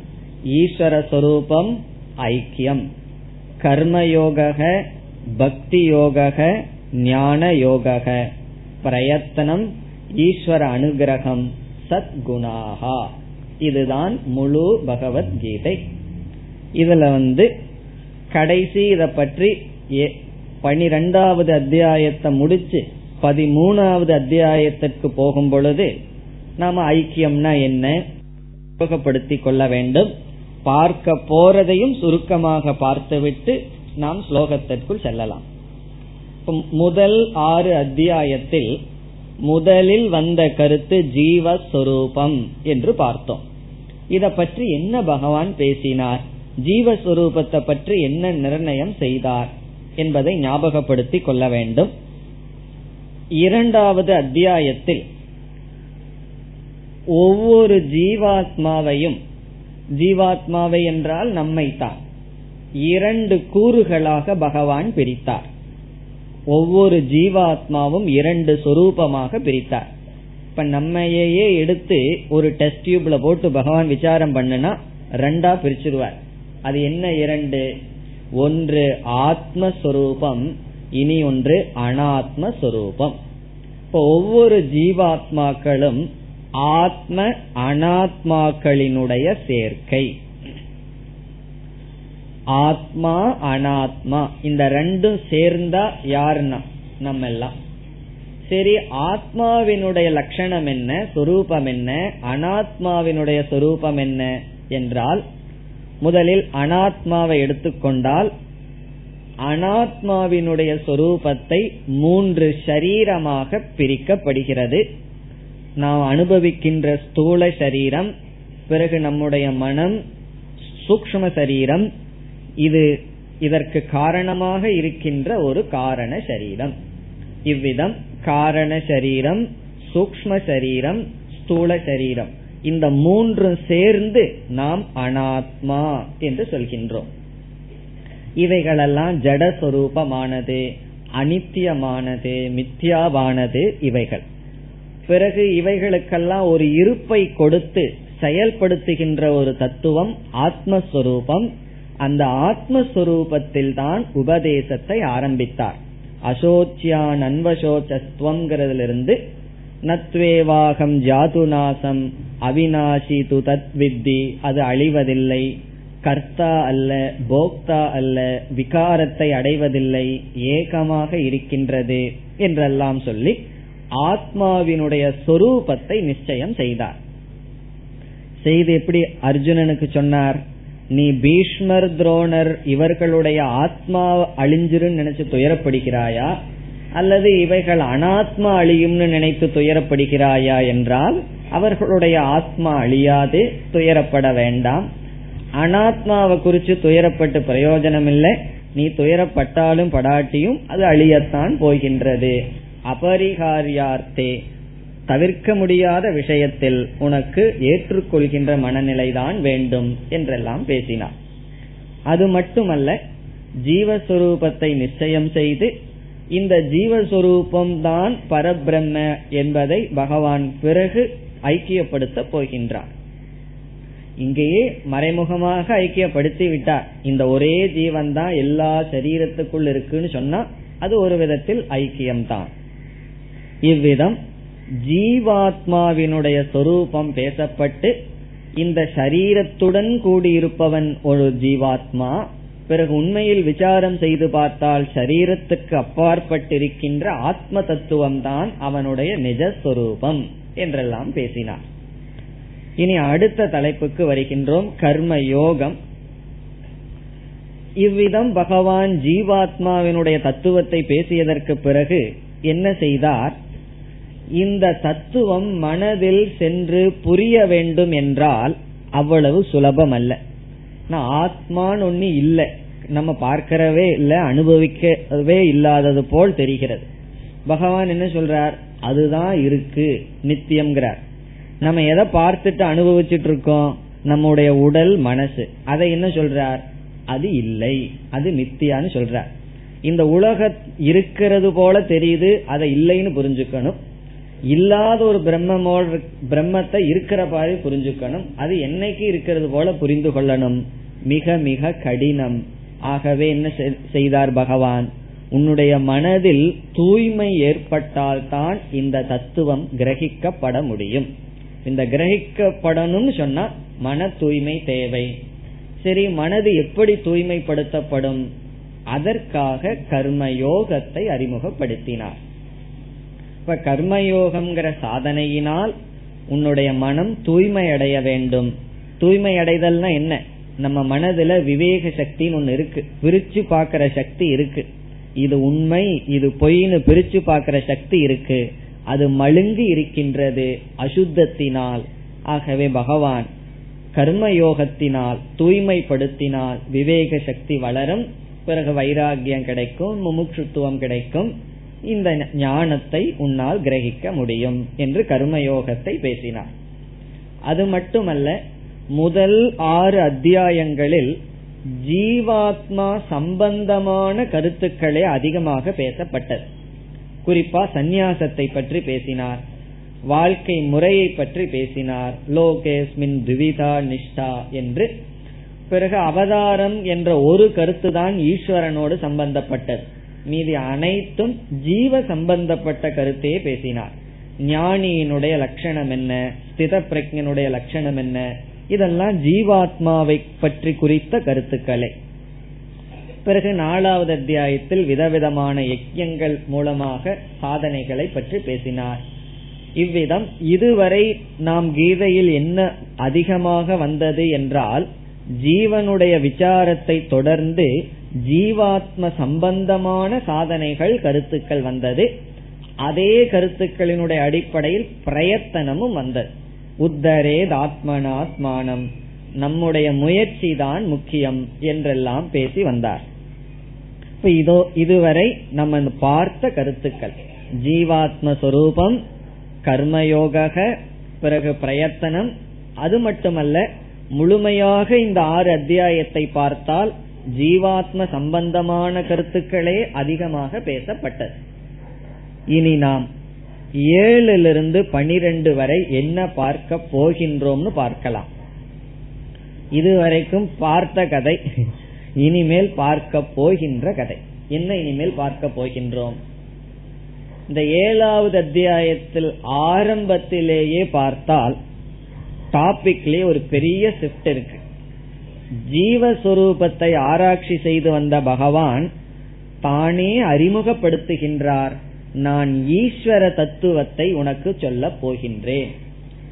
ஈஸ்வரஸ்வரூபம் ஐக்கியம். கர்மயோக பக்தி யோக ஞான யோக பிரயத்தனம் ஈஸ்வர அனுகிரகம் சத்குணாகா இதுதான் முழு பகவத்கீதை. இதுல வந்து கடைசி இத பற்றி பனிரெண்டாவது அத்தியாயத்தை முடிச்சு பதிமூணாவது அத்தியாயத்திற்கு போகும் பொழுது நாம ஐக்கியம்னா என்ன? உபயோகப்படுத்தி கொள்ள வேண்டும். பார்க்க போறதையும் சுருக்கமாக பார்த்துவிட்டு நாம் ஸ்லோகத்திற்குள் செல்லலாம். முதல் ஆறு அத்தியாயத்தில் முதலில் வந்த கருத்து ஜீவஸ்வரூபம் என்று பார்த்தோம். இத பற்றி என்ன பகவான் பேசினார்? ஜீவஸ்வரூபத்தை பற்றி என்ன நிர்ணயம் செய்தார்? என்பதை ஞாபகப்படுத்திக் கொள்ள வேண்டும். இரண்டாவது அத்தியாயத்தில் ஒவ்வொரு ஜீவாத்மாவையும் ஜீவாத்மாவை என்றால் நம்மைத்தான் இரண்டு கூறுகளாக பகவான் பிரித்தார். ஒவ்வொரு ஜீவாத்மாவும் இரண்டு சொரூபமாக பிரித்தார். இப்ப நம்மையே எடுத்து ஒரு டெஸ்ட் டியூப்ல போட்டு பகவான் விசாரம் பண்ணுனா ரெண்டா பிரிச்சிருவார். அது என்ன இரண்டு? ஒன்று ஆத்மஸ்வரூபம் இனி ஒன்று அனாத்மஸ்வரூபம். இப்போ ஒவ்வொரு ஜீவாத்மாக்களும் ஆத்ம அனாத்மாக்களினுடைய சேர்க்கை. ஆத்மா அனாத்மா. இந்த ரெண்டும் சேர்ந்தா யாருன்னா? நம்ம எல்லாம் சரி ஆத்மாவினுடைய லட்சணம் என்ன? சொரூபம் என்ன? அனாத்மாவினுடைய சொரூபம் என்ன என்றால் முதலில் அனாத்மாவை எடுத்துக்கொண்டால் அனாத்மாவினுடைய சொரூபத்தை மூன்று ஷரீரமாக பிரிக்கப்படுகிறது. நாம் அனுபவிக்கின்ற ஸ்தூல சரீரம் பிறகு நம்முடைய மனம் சூக்ம சரீரம் இது இதற்கு காரணமாக இருக்கின்ற ஒரு காரண சரீரம். இவ்விதம் காரண சரீரம் சூக்ம சரீரம் ஸ்தூல சரீரம். இந்த மூன்றும் சேர்ந்து நாம் அனாத்மா என்று சொல்கின்றோம். இவைகளெல்லாம் ஜடஸ்வரூபமானது அனித்தியமானது மித்யாவானது இவைகள். பிறகு இவைகளுக்கெல்லாம் ஒரு இருப்பை கொடுத்து செயல்படுத்துகின்ற ஒரு தத்துவம் ஆத்மஸ்வரூபம் அந்த ஆத்மஸ்வரூபத்தில் தான் உபதேசத்தை ஆரம்பித்தார். அசோச்சியா அன்வசோச்சஸ்துவங்கிறதிலிருந்து நத்வேவாகம் ஜாதுநாசம் அவினாசி து தத் வித்தி அது அழிவதில்லை. கர்த்தா அல்ல போக்தா அல்ல விகாரத்தை அடைவதில்லை ஏகமாக இருக்கின்றது என்றெல்லாம் சொல்லி ஆத்மாவினுடைய சொரூபத்தை நிச்சயம் செய்தார். செய்து எப்படி அர்ஜுனனுக்கு சொன்னார்? நீ பீஷ்மர் துரோணர் இவர்களுடைய ஆத்மா அழிஞ்சிருன்னு நினைச்சு துயரப்படுகிறாயா? அல்லது இவைகள் அனாத்மா அழியும்னு நினைத்து துயரப்படுகிறாயா என்றால் அவர்களுடைய ஆத்மா அழியாது துயரப்பட வேண்டாம். அனாத்மாவை குறித்து துயரப்பட்டு பிரயோஜனம் இல்லை நீ துயரப்பட்டாலும் படாட்டியும் அது அழியத்தான் போகின்றது. அபரிகாரியார்த்தே தவிர்க்க முடியாத விஷயத்தில் உனக்கு ஏற்றுக்கொள்கின்ற மனநிலைதான் வேண்டும் என்றெல்லாம் பேசினார் அது மட்டுமல்ல ஜீவஸ்வரூபத்தை நிச்சயம் செய்து இந்த ஜீவஸ்வரூபம் தான் பரபிரம்ம என்பதை பகவான் பிறகு ஐக்கியப்படுத்த போகின்றார். இங்கேயே மறைமுகமாக ஐக்கியப்படுத்தி விட்டார். இந்த ஒரே ஜீவன் தான் எல்லா சரீரத்துக்குள் இருக்குன்னு சொன்னா அது ஒரு விதத்தில் ஐக்கியம்தான். இவ்விதம் ஜீவாத்மாவினுடைய சொரூபம் பேசப்பட்டு இந்த சரீரத்துடன் கூடியிருப்பவன் ஒரு ஜீவாத்மா பிறகு உண்மையில் விசாரம் செய்து பார்த்தால் சரீரத்துக்கு அப்பாற்பட்டிருக்கின்ற ஆத்ம தத்துவம் தான் அவனுடைய நிஜஸ்வரூபம் என்றெல்லாம் பேசினார். இனி அடுத்த தலைப்புக்கு வருகின்றோம். கர்ம யோகம் இவ்விதம் பகவான் ஜீவாத்மாவினுடைய தத்துவத்தை பேசியதற்கு பிறகு என்ன செய்தார்? இந்த தத்துவம் மனதில் சென்று புரிய வேண்டும் என்றால் அவ்வளவு சுலபம் அல்ல ஆத்மான்னு ஒண்ணு இல்லை. நம்ம பார்க்கிறவே இல்லை அனுபவிக்கவே இல்லாதது போல் தெரிகிறது. பகவான் என்ன சொல்றார்? அதுதான் இருக்கு நித்தியம்ங்கிறார். நம்ம எதை பார்த்துட்டு அனுபவிச்சுட்டு இருக்கோம்? நம்முடைய உடல் மனசு. அதை என்ன சொல்றார்? அது இல்லை அது மித்தியான்னு சொல்றார். இந்த உலக இருக்கிறது போல தெரியுது அதை இல்லைன்னு புரிஞ்சுக்கணும். இல்லாத ஒரு பிரம்மமோட பிரம்மத்தை இருக்கிற மாதிரி புரிஞ்சுக்கணும். அது என்னைக்கு இருக்கிறது போல புரிந்து கொள்ளணும். மிக மிக கடினம். ஆகவே என்ன செய்தார் பகவான்? உன்னுடைய மனதில் தூய்மை ஏற்பட்டால் தான் இந்த தத்துவம் கிரகிக்கப்பட முடியும். இந்த கிரகிக்கப்படணும்னு சொன்னா மன தூய்மை தேவை. சரி மனது எப்படி தூய்மைப்படுத்தப்படும்? அதற்காக கர்ம யோகத்தை அறிமுகப்படுத்தினார். இப்ப கர்மயோகம்ங்கிற சாதனையினால் உன்னுடைய மனம் தூய்மை அடைய வேண்டும். தூய்மை அடைதல்னா என்ன? நம்ம மனதுல விவேக சக்தின்னு ஒண்ணு இருக்கு. பிரிச்சு பாக்குற சக்தி இருக்கு. இது உண்மை இது பொய்னு பிரிச்சு பார்க்கிற சக்தி இருக்கு. அது மழுங்கி இருக்கின்றது அசுத்தத்தினால். ஆகவே பகவான் கர்மயோகத்தினால் தூய்மைப்படுத்தினால் விவேக சக்தி வளரும். பிறகு வைராகியம் கிடைக்கும் முமுட்சுத்துவம் கிடைக்கும். இந்த ஞானத்தை உன்னால் கிரகிக்க முடியும் என்று கர்மயோகத்தை பேசினார் அது மட்டுமல்ல முதல் ஆறு அத்தியாயங்களில் ஜீவாத்மா சம்பந்தமான கருத்துக்களே அதிகமாக பேசப்பட்டது. குறிப்பா சந்நியாசத்தை பற்றி பேசினார் வாழ்க்கை முறையை பற்றி பேசினார் லோகேஸ்மின் துவிதா நிஷ்டா என்று. பிறகு அவதாரம் என்ற ஒரு கருத்து தான் ஈஸ்வரனோடு சம்பந்தப்பட்டது. மீதி அனைத்தும் ஜீவ சம்பந்தப்பட்ட கருத்தையே பேசினார். ஞானியினுடைய லட்சணம் என்ன? ஸ்தித பிரஜனுடைய லட்சணம் என்ன? இதெல்லாம் ஜீவாத்மாவை பற்றி குறித்த கருத்துக்களே. பிறகு நாலாவது அத்தியாயத்தில் விதவிதமான யஜ்யங்கள் மூலமாக சாதனைகளை பற்றி பேசினார். இவ்விதம் இதுவரை நாம் கீதையில் என்ன அதிகமாக வந்தது என்றால் ஜீவனுடைய விசாரத்தை தொடர்ந்து ஜீவாத்ம சம்பந்தமான சாதனைகள் கருத்துக்கள் வந்தது. அதே கருத்துக்களினுடைய அடிப்படையில் பிரயத்தனமும் வந்தது. உத்தரேத் ஆத்மனாத்மானம். நம்முடைய முயற்சி தான் முக்கியம் என்றெல்லாம் பேசி வந்தார். இதோ இதுவரை நம்ம பார்த்த கருத்துக்கள். ஜீவாத்ம சொரூபம் கர்மயோக பிறகு பிரயத்தனம். அது மட்டுமல்ல முழுமையாக இந்த ஆறு அத்தியாயத்தை பார்த்தால் ஜீவாத்ம சம்பந்தமான கருத்துக்களே அதிகமாக பேசப்பட்டது. இனி நாம் ஏழிலிருந்து பனிரெண்டு வரை என்ன பார்க்க போகின்றோம்னு பார்க்கலாம். இதுவரைக்கும் பார்த்த கதை இனிமேல் பார்க்க போகின்ற கதை. என்ன இனிமேல் பார்க்க போகின்றோம்? இந்த ஏழாவது அத்தியாயத்தில் ஆரம்பத்திலேயே பார்த்தால் டாபிக்லயே ஒரு பெரிய ஷிப்ட் இருக்கு. ஜீவஸ்வரூபத்தை ஆராய்ச்சி செய்து வந்த பகவான் தானே அறிமுகப்படுத்துகின்றார் நான் ஈஸ்வர தத்துவத்தை உனக்கு சொல்ல போகின்றேன்.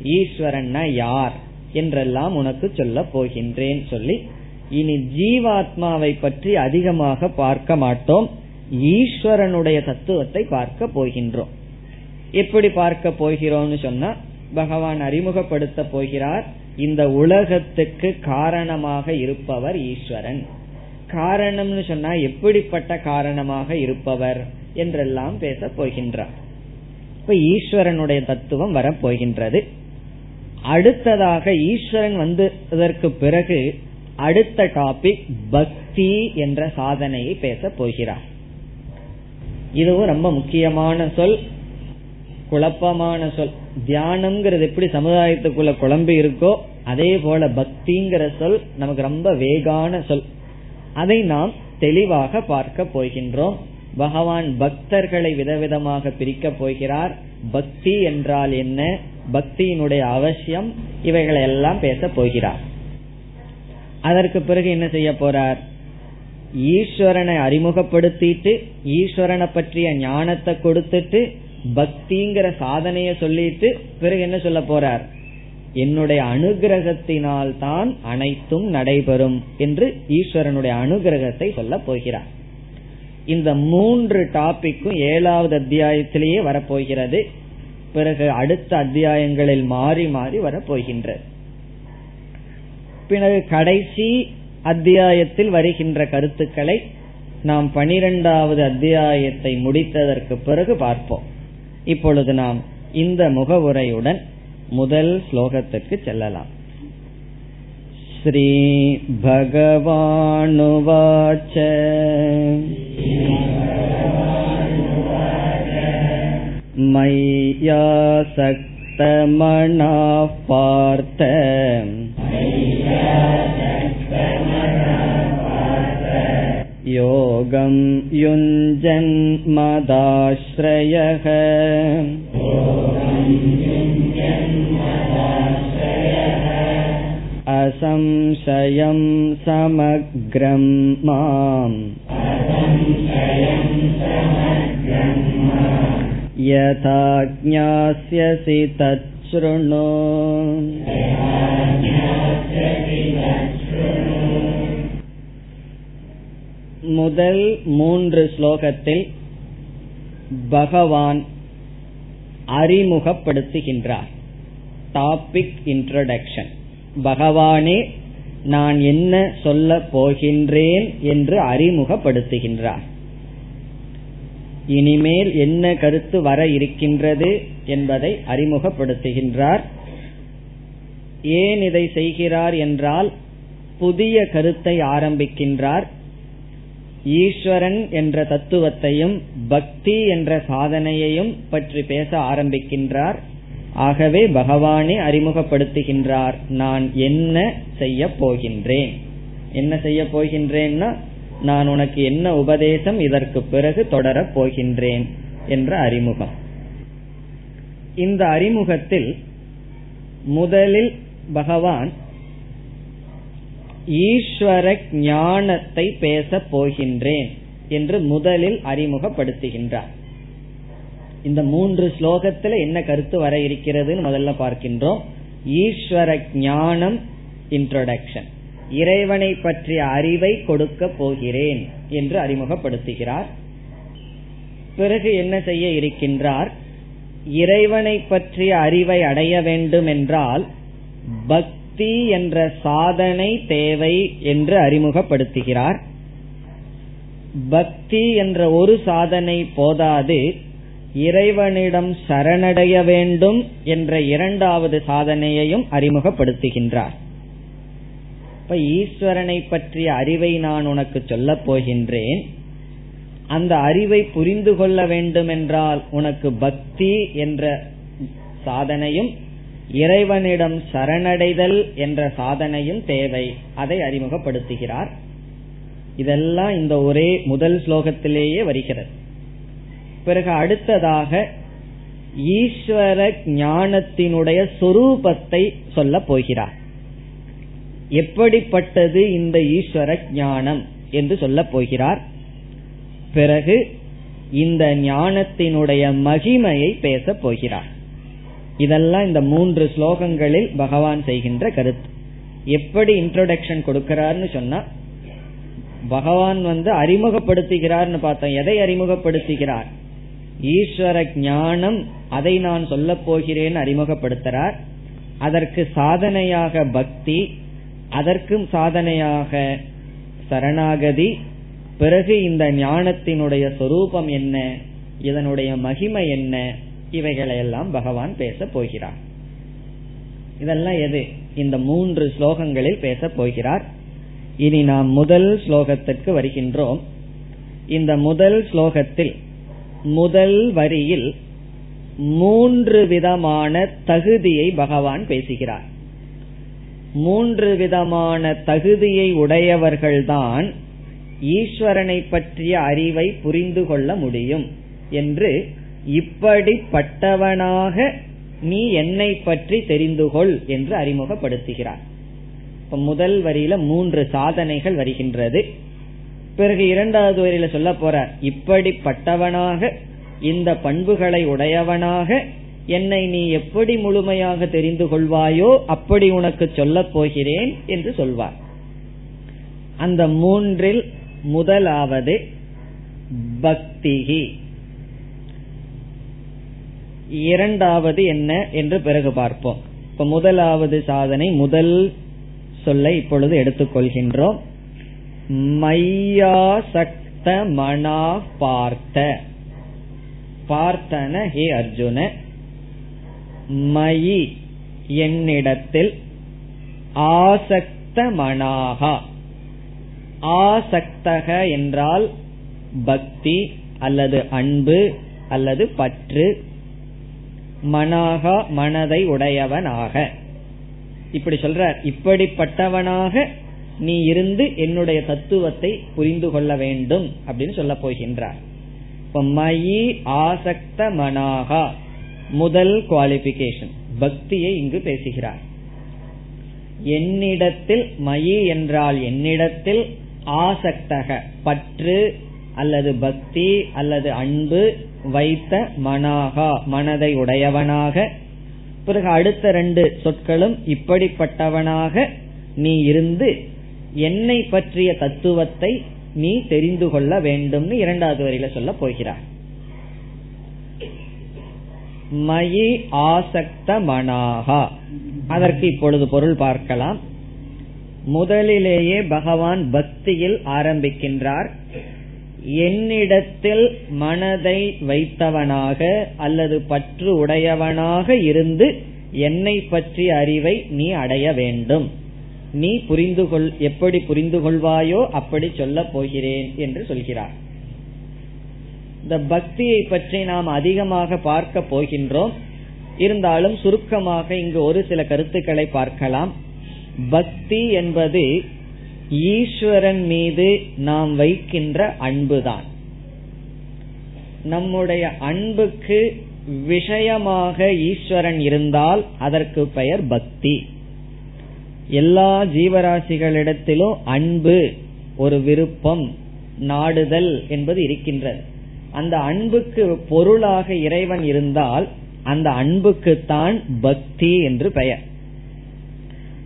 ஈஸ்வரன்னா யார்? என்றெல்லாம் உனக்கு சொல்ல போகின்றேன் சொல்லி இனி ஜீவாத்மாவை பற்றி அதிகமாக பார்க்க மாட்டோம். ஈஸ்வரனுடைய தத்துவத்தை பார்க்க போகின்றோம். எப்படி பார்க்க போகிறோம்னு சொன்னா பகவான் அறிமுகப்படுத்த போகிறார். இந்த உலகத்துக்கு காரணமாக இருப்பவர் ஈஸ்வரன். காரணம்னு சொன்னா எப்படிப்பட்ட காரணமாக இருப்பவர் என்றெல்லாம் பேச போகின்றார். இப்ப ஈஸ்வரனுடைய தத்துவம் வரப்போகின்றது. அடுத்ததாக ஈஸ்வரன் வந்ததற்கு பிறகு அடுத்த டாபிக் பக்தி என்ற சாதனையை பேச போகிறார். இதுவும் ரொம்ப முக்கியமான சொல். குழப்பமான சொல். தியானம்ங்கிறது எப்படி சமுதாயத்துக்குள்ள குழம்பு இருக்கோ அதே போல பக்திங்கிற சொல் நமக்கு ரொம்ப வேகான சொல். அதை நாம் தெளிவாக பார்க்க போகின்றோம். பகவான் பக்தர்களை விதவிதமாக பிரிக்க போகிறார். பக்தி என்றால் என்ன? பக்தியினுடைய அவசியம். இவைகளை எல்லாம் பேச போகிறார். அதற்கு பிறகு என்ன செய்ய போறார்? ஈஸ்வரனை அறிமுகப்படுத்திட்டு ஈஸ்வரனை பற்றிய ஞானத்தை கொடுத்துட்டு பக்திங்கிற சாதனைய சொல்லிட்டு பிறகு என்ன சொல்ல போறார்? என்னுடைய அனுகிரகத்தினால் தான் அனைத்தும் நடைபெறும் என்று ஈஸ்வரனுடைய அனுகிரகத்தை சொல்ல போகிறார். இந்த மூன்று டாபிக்கும் ஏழாவது அத்தியாயத்திலேயே வரப்போகிறது. பிறகு அடுத்த அத்தியாயங்களில் மாறி மாறி வரப்போகின்றது. பிறகு கடைசி அத்தியாயத்தில் வருகின்ற கருத்துக்களை நாம் பனிரெண்டாவது அத்தியாயத்தை முடித்ததற்கு பிறகு பார்ப்போம். இப்பொழுது நாம் இந்த முகவுரையுடன் முதல் ஸ்லோகத்திற்கு செல்லலாம் ஸ்ரீ பகவானுவாச்ச मय्यासक्तमनाः पार्थ योगं युञ्जन्मदाश्रयः असंशयं समग्रं माम् यथा ज्ञास्यसि तच्छृणु முதல் மூன்று ஸ்லோகத்தில் பகவான் அறிமுகப்படுத்துகின்றார். டாபிக் இன்ட்ரோடக்ஷன் பகவானே நான் என்ன சொல்ல போகின்றேன் என்று அறிமுகப்படுத்துகின்றார். இனிமேல் என்ன கருத்து வர இருக்கின்றது என்பதை அறிமுகப்படுத்துகின்றார். ஏன் இதை செய்கிறார் என்றால் புதிய கருத்தை ஆரம்பிக்கின்றார். ஈஸ்வரன் என்ற தத்துவத்தையும் பக்தி என்ற சாதனையையும் பற்றி பேச ஆரம்பிக்கின்றார். ஆகவே பகவானே அறிமுகப்படுத்துகின்றார் நான் என்ன செய்ய போகின்றேன். என்ன செய்ய போகின்றேன்னா நான் உனக்கு என்ன உபதேசம் இதற்கு பிறகு தொடரப் போகின்றேன் என்ற அறிமுகம். இந்த அறிமுகத்தில் முதலில் பகவான் ஈஸ்வர ஞானத்தை பேசப் போகின்றேன் என்று முதலில் அறிமுகப்படுத்துகின்றார். இந்த மூன்று ஸ்லோகத்துல என்ன கருத்து வர இருக்கிறதுன்னு முதல்ல பார்க்கின்றோம். ஈஸ்வர ஞானம் இன்ட்ரோடக்ஷன் இறைவனை பற்றிய அறிவை கொடுக்க போகிறேன் என்று அறிமுகப்படுத்துகிறார். பிறகு என்ன செய்ய இருக்கின்றார்? இறைவனை பற்றிய அறிவை அடைய வேண்டும் என்றால் பக்தி என்ற சாதனை தேவை என்று அறிமுகப்படுத்துகிறார். பக்தி என்ற ஒரு சாதனை போதாது. இறைவனிடம் சரணடைய வேண்டும் என்ற இரண்டாவது சாதனையையும் அறிமுகப்படுத்துகின்றார். இப்ப ஈஸ்வரனை பற்றிய அறிவை நான் உனக்கு சொல்லப் போகின்றேன். அந்த அறிவை புரிந்து கொள்ள வேண்டும் என்றால் உனக்கு பக்தி என்ற சாதனையும் இறைவனிடம் சரணடைதல் என்ற சாதனையும் தேவை. அதை அறிமுகப்படுத்துகிறார். இதெல்லாம் இந்த ஒரே முதல் ஸ்லோகத்திலேயே வருகிறது. பிறகு அடுத்ததாக ஈஸ்வர ஞானத்தினுடைய சொரூபத்தை சொல்ல போகிறார். எப்படிப்பட்டது இந்த ஈஸ்வர ஞானம் என்று சொல்ல போகிறார். பிறகு இந்த ஞானத்தினுடைய மகிமையை பேச போகிறார். இதெல்லாம் இந்த மூன்று ஸ்லோகங்களில் பகவான் செய்கின்ற கருத்து. எப்படி இன்ட்ரோடக்ஷன் கொடுக்கிறார்னு சொன்னா பகவான் வந்து அறிமுகப்படுத்துகிறார்னு பார்த்தோம். எதை அறிமுகப்படுத்துகிறார்? ஈஸ்வர ஞானம் அதை நான் சொல்ல போகிறேன் அறிமுகப்படுத்துறார். அதற்கு சாதனையாக பக்தி அதற்கும் சாதனையாக சரணாகதி பிறகு இந்த ஞானத்தினுடைய சொரூபம் என்ன இதனுடைய மகிமை என்ன இவைகளையெல்லாம் பகவான் பேச போகிறார். இதெல்லாம் எது? இந்த மூன்று ஸ்லோகங்களில் பேச போகிறார். இனி நாம் முதல் ஸ்லோகத்திற்கு வருகின்றோம். இந்த முதல் ஸ்லோகத்தில் முதல் வரியில் மூன்று விதமான தகுதியை பகவான் பேசுகிறார். மூன்று விதமான தகுதியை உடையவர்கள்தான் ஈஸ்வரனை பற்றிய அறிவை புரிந்து கொள்ள முடியும் என்று இப்படிப்பட்டவனாக நீ என்னை பற்றி தெரிந்து கொள் என்று அறிமுகப்படுத்துகிறார். இப்ப முதல் வரியில மூன்று சாதனைகள் வருகின்றது. பிறகு இரண்டாவது வரியில சொல்ல போற இப்படிப்பட்டவனாக இந்த பண்புகளை உடையவனாக என்னை நீ எப்படி முழுமையாக தெரிந்து கொள்வாயோ அப்படி உனக்கு சொல்லப் போகிறேன் என்று சொல்வார். அந்த மூன்றில் முதலாவது பக்திகி இரண்டாவது என்ன என்று பிறகு பார்ப்போம். இப்ப முதலாவது சாதனை முதல் சொல்லை இப்பொழுது எடுத்துக்கொள்கின்றோம். மையாசக்த மனா பார்த்த. பார்த்தன ஹே அர்ஜுன. மயி என்னிடத்தில் ஆசக்த மனாகா. ஆசக்தக என்றால் பக்தி அல்லது அன்பு அல்லது பற்று மனாகா மனதை உடையவனாக. இப்படி சொல்றார் இப்படிப்பட்டவனாக நீ இருந்து என்னுடைய தத்துவத்தை புரிந்து கொள்ள வேண்டும் அப்படின்னு சொல்ல போகின்றார். இப்ப மயி ஆசக்த மனாகா முதல் குவாலிபிகேஷன் பக்தியை இங்கு பேசுகிறார். என்னிடத்தில் மயி என்றால் என்னிடத்தில் ஆசக்தக பற்று அல்லது பக்தி அல்லது அன்பு வைத்த மனாகா மனதை உடையவனாக. பிறகு அடுத்த ரெண்டு சொற்களும் இப்படிப்பட்டவனாக நீ இருந்து என்னை பற்றிய தத்துவத்தை நீ தெரிந்து கொள்ள வேண்டும்னு இரண்டாவது வரியில சொல்ல போகிறார். மயி ஆசக்த மனாகா. அதற்கு இப்பொழுது பொருள் பார்க்கலாம். முதலிலேயே பகவான் பக்தியில் ஆரம்பிக்கின்றார். என்னிடத்தில் மனதை வைத்தவனாக அல்லது பற்று உடையவனாக இருந்து என்னை பற்றிய அறிவை நீ அடைய வேண்டும். நீ புரிந்து கொள் எப்படி புரிந்து கொள்வாயோ அப்படி சொல்ல போகிறேன் என்று சொல்கிறார். இந்த பக்தியை பற்றி நாம் அதிகமாக பார்க்க போகின்றோம். இருந்தாலும் சுருக்கமாக இங்கு ஒரு சில கருத்துக்களை பார்க்கலாம். பக்தி என்பது ஈஸ்வரன் மீது நாம் வைக்கின்ற அன்புதான். நம்முடைய அன்புக்கு விஷயமாக ஈஸ்வரன் இருந்தால் அதற்கு பெயர் பக்தி. எல்லா ஜீவராசிகளிடத்திலும் அன்பு ஒரு விருப்பம் நாடுதல் என்பது இருக்கின்றது. அந்த அன்புக்கு பொருளாக இறைவன் இருந்தால் அந்த அன்புக்குத்தான் பக்தி என்று பெயர்.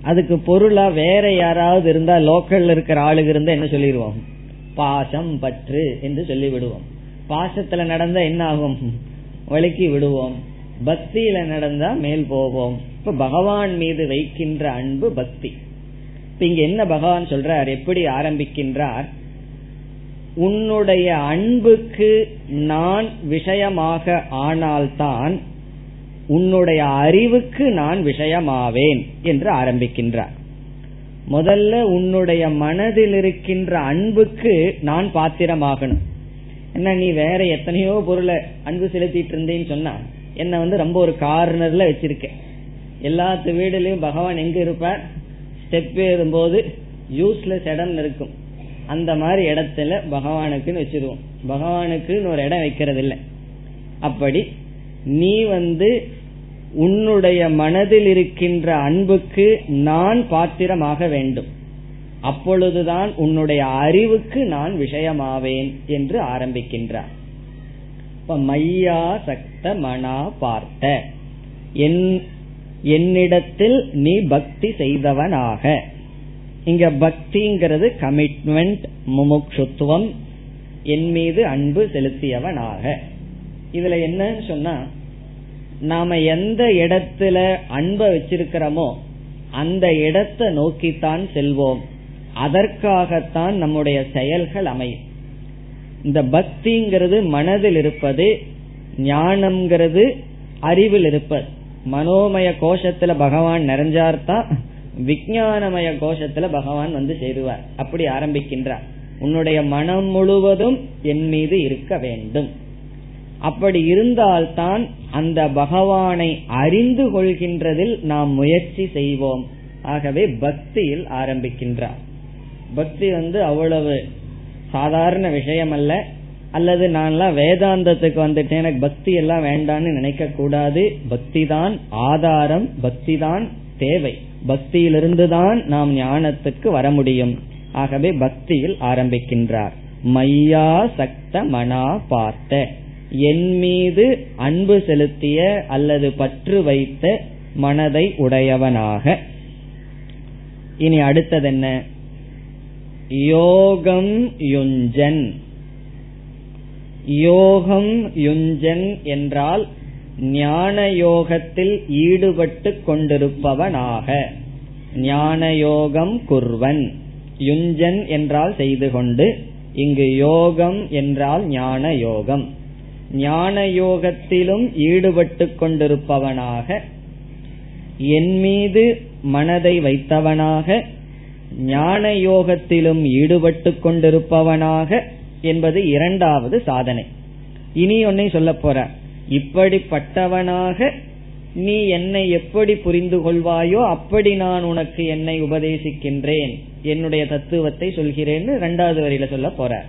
அதுக்கு பொருளா வேற யாராவது இருந்தா லோக்கல்ல இருக்கிற ஆளுக இருந்தா என்ன சொல்லிடுவோம்? பாசம் பற்று என்று சொல்லி விடுவோம் பாசத்துல நடந்தா என்ன ஆகும்? வழுக்கி விடுவோம். பக்தியில நடந்தா மேல் போவோம். இப்ப பகவான் மீது வைக்கின்ற அன்பு பக்தி. இப்ப இங்க என்ன பகவான் சொல்றார்? எப்படி ஆரம்பிக்கின்றார்? உன்னுடைய அன்புக்கு நான் விஷயமாக ஆனால்தான் உன்னுடைய அறிவுக்கு நான் விஷயமாவேன் என்று ஆரம்பிக்கின்றார். முதல்ல உன்னுடைய மனதில் இருக்கின்ற அன்புக்கு நான் பாத்திரமாகணும். என்ன நீ வேற எத்தனையோ பொருளை அன்பு செலுத்திட்டு இருந்தேன்னு சொன்னா என்ன வந்து ரொம்ப ஒரு கார்னர்ல வச்சிருக்க. எல்லாத்து வீடுலயும் பகவான் எங்க இருப்பார்? ஸ்டெப் ஏறும்போது யூஸ்லெஸ் இடம் இருக்கும். அந்த மாதிரி இடத்துல பகவானுக்குன்னு வச்சிருவோம். பகவானுக்குன்னு ஒரு இடம் வைக்கிறது இல்லை அப்படி நீ வந்து உன்னுடைய மனதில் இருக்கின்ற அன்புக்கு நான் பாத்திரமாக வேண்டும். அப்பொழுதுதான் உன்னுடைய அறிவுக்கு நான் விஷயமாவேன் என்று ஆரம்பிக்கின்றார். இப்ப மையா சக்த மனா பார்த்த. என்னிடத்தில் நீ பக்தி செய்தவனாக. இங்க பக்திங்கிறது கமிட்மெண்ட் முமுட்சுத்துவம் என் மீது அன்பு செலுத்தியவனாக. இதுல என்னன்னு சொன்னா நாம எந்த இடத்துல அன்பை வச்சிருக்கிறோமோ அந்த இடத்தை நோக்கித்தான் செல்வோம். அதற்காகத்தான் நம்முடைய செயல்கள் அமையும். இந்த பக்திங்கிறது மனதில் இருப்பது ஞானம்ங்கிறது அறிவில் இருப்பது. மனோமய கோஷத்துல பகவான் நிறைஞ்சார்தான் விஜயானமய கோஷத்துல பகவான் வந்து சேருவார். அப்படி ஆரம்பிக்கின்றார். உன்னுடைய மனம் முழுவதும் என் மீது இருக்க வேண்டும். அப்படி இருந்தால்தான் அந்த பகவானை அறிந்து கொள்கின்றதில் நாம் முயற்சி செய்வோம். ஆகவே பக்தியில் ஆரம்பிக்கின்றார். பக்தி வந்து அவ்வளவு சாதாரண விஷயம் அல்ல அல்லது நான்லாம் வேதாந்தத்துக்கு வந்துட்டேன் எனக்கு பக்தி எல்லாம் வேண்டான்னு நினைக்க கூடாது பக்தி தான் ஆதாரம் பக்தி தான் தேவை. பக்தியிலிருந்து தான் நாம் ஞானத்துக்கு வர முடியும். ஆகவே பக்தியில் ஆரம்பிக்கின்றார். மையா சக்த மனா பார்த்த. என் மீது அன்பு செலுத்திய அல்லது பற்று வைத்த மனதை உடையவனாக. இனி அடுத்தது என்ன யோகம் யுஞ்சன். யோகம் யுஞ்சன் என்றால் ஞான யோகத்தில் ஈடுபட்டு கொண்டிருப்பவனாக. ஞான யோகம் குர்வன். யுஞ்சன் என்றால் செய்து கொண்டு இங்கு யோகம் என்றால் ஞான யோகம். ஞான யோகத்திலும் ஈடுபட்டு கொண்டிருப்பவனாக என் மீது மனதை வைத்தவனாக ஞான யோகத்திலும் ஈடுபட்டு கொண்டிருப்பவனாக என்பது இரண்டாவது சாதனை. இனி ஒன்னை சொல்ல போற. இப்படிப்பட்டவனாக நீ என்னை எப்படி புரிந்து கொள்வாயோ அப்படி நான் உனக்கு என்னை உபதேசிக்கின்றேன். என்னுடைய தத்துவத்தை சொல்கிறேன்னு இரண்டாவது வரியில சொல்ல போற.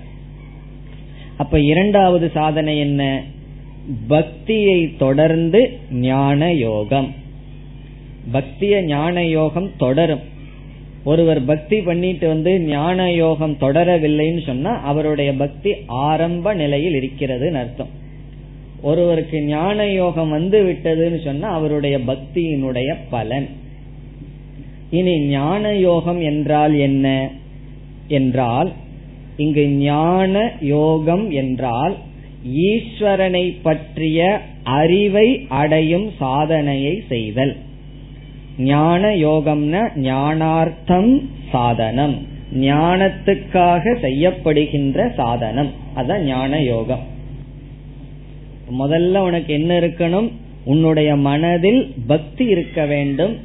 அப்ப இரண்டாவது சாதனை என்ன? பக்தியை தொடர்ந்து ஞான யோகம். பக்திய ஞான யோகம் தொடரும். ஒருவர் பக்தி பண்ணிட்டு வந்து ஞான யோகம் தொடரவில்லைன்னு சொன்னா அவருடைய பக்தி ஆரம்ப நிலையில் இருக்கிறது அர்த்தம். ஒருவருக்கு ஞான யோகம் வந்து விட்டதுன்னு சொன்னா அவருடைய பக்தியினுடைய பலன். இனி ஞான யோகம் என்றால் என்ன? என்றால் இங்கு ஞான யோகம் என்றால் ஈஸ்வரனை பற்றிய அறிவை அடையும் சாதனையை செய்தல். ஞான யோகம்னா ஞானார்த்தம் சாதனம். ஞானத்துக்காக செய்யப்படுகின்ற சாதனம். அதான் ஞான யோகம். முதல்ல உனக்கு என்ன இருக்கணும்? உன்னுடைய மனதில் பக்தி இருக்க வேண்டும்.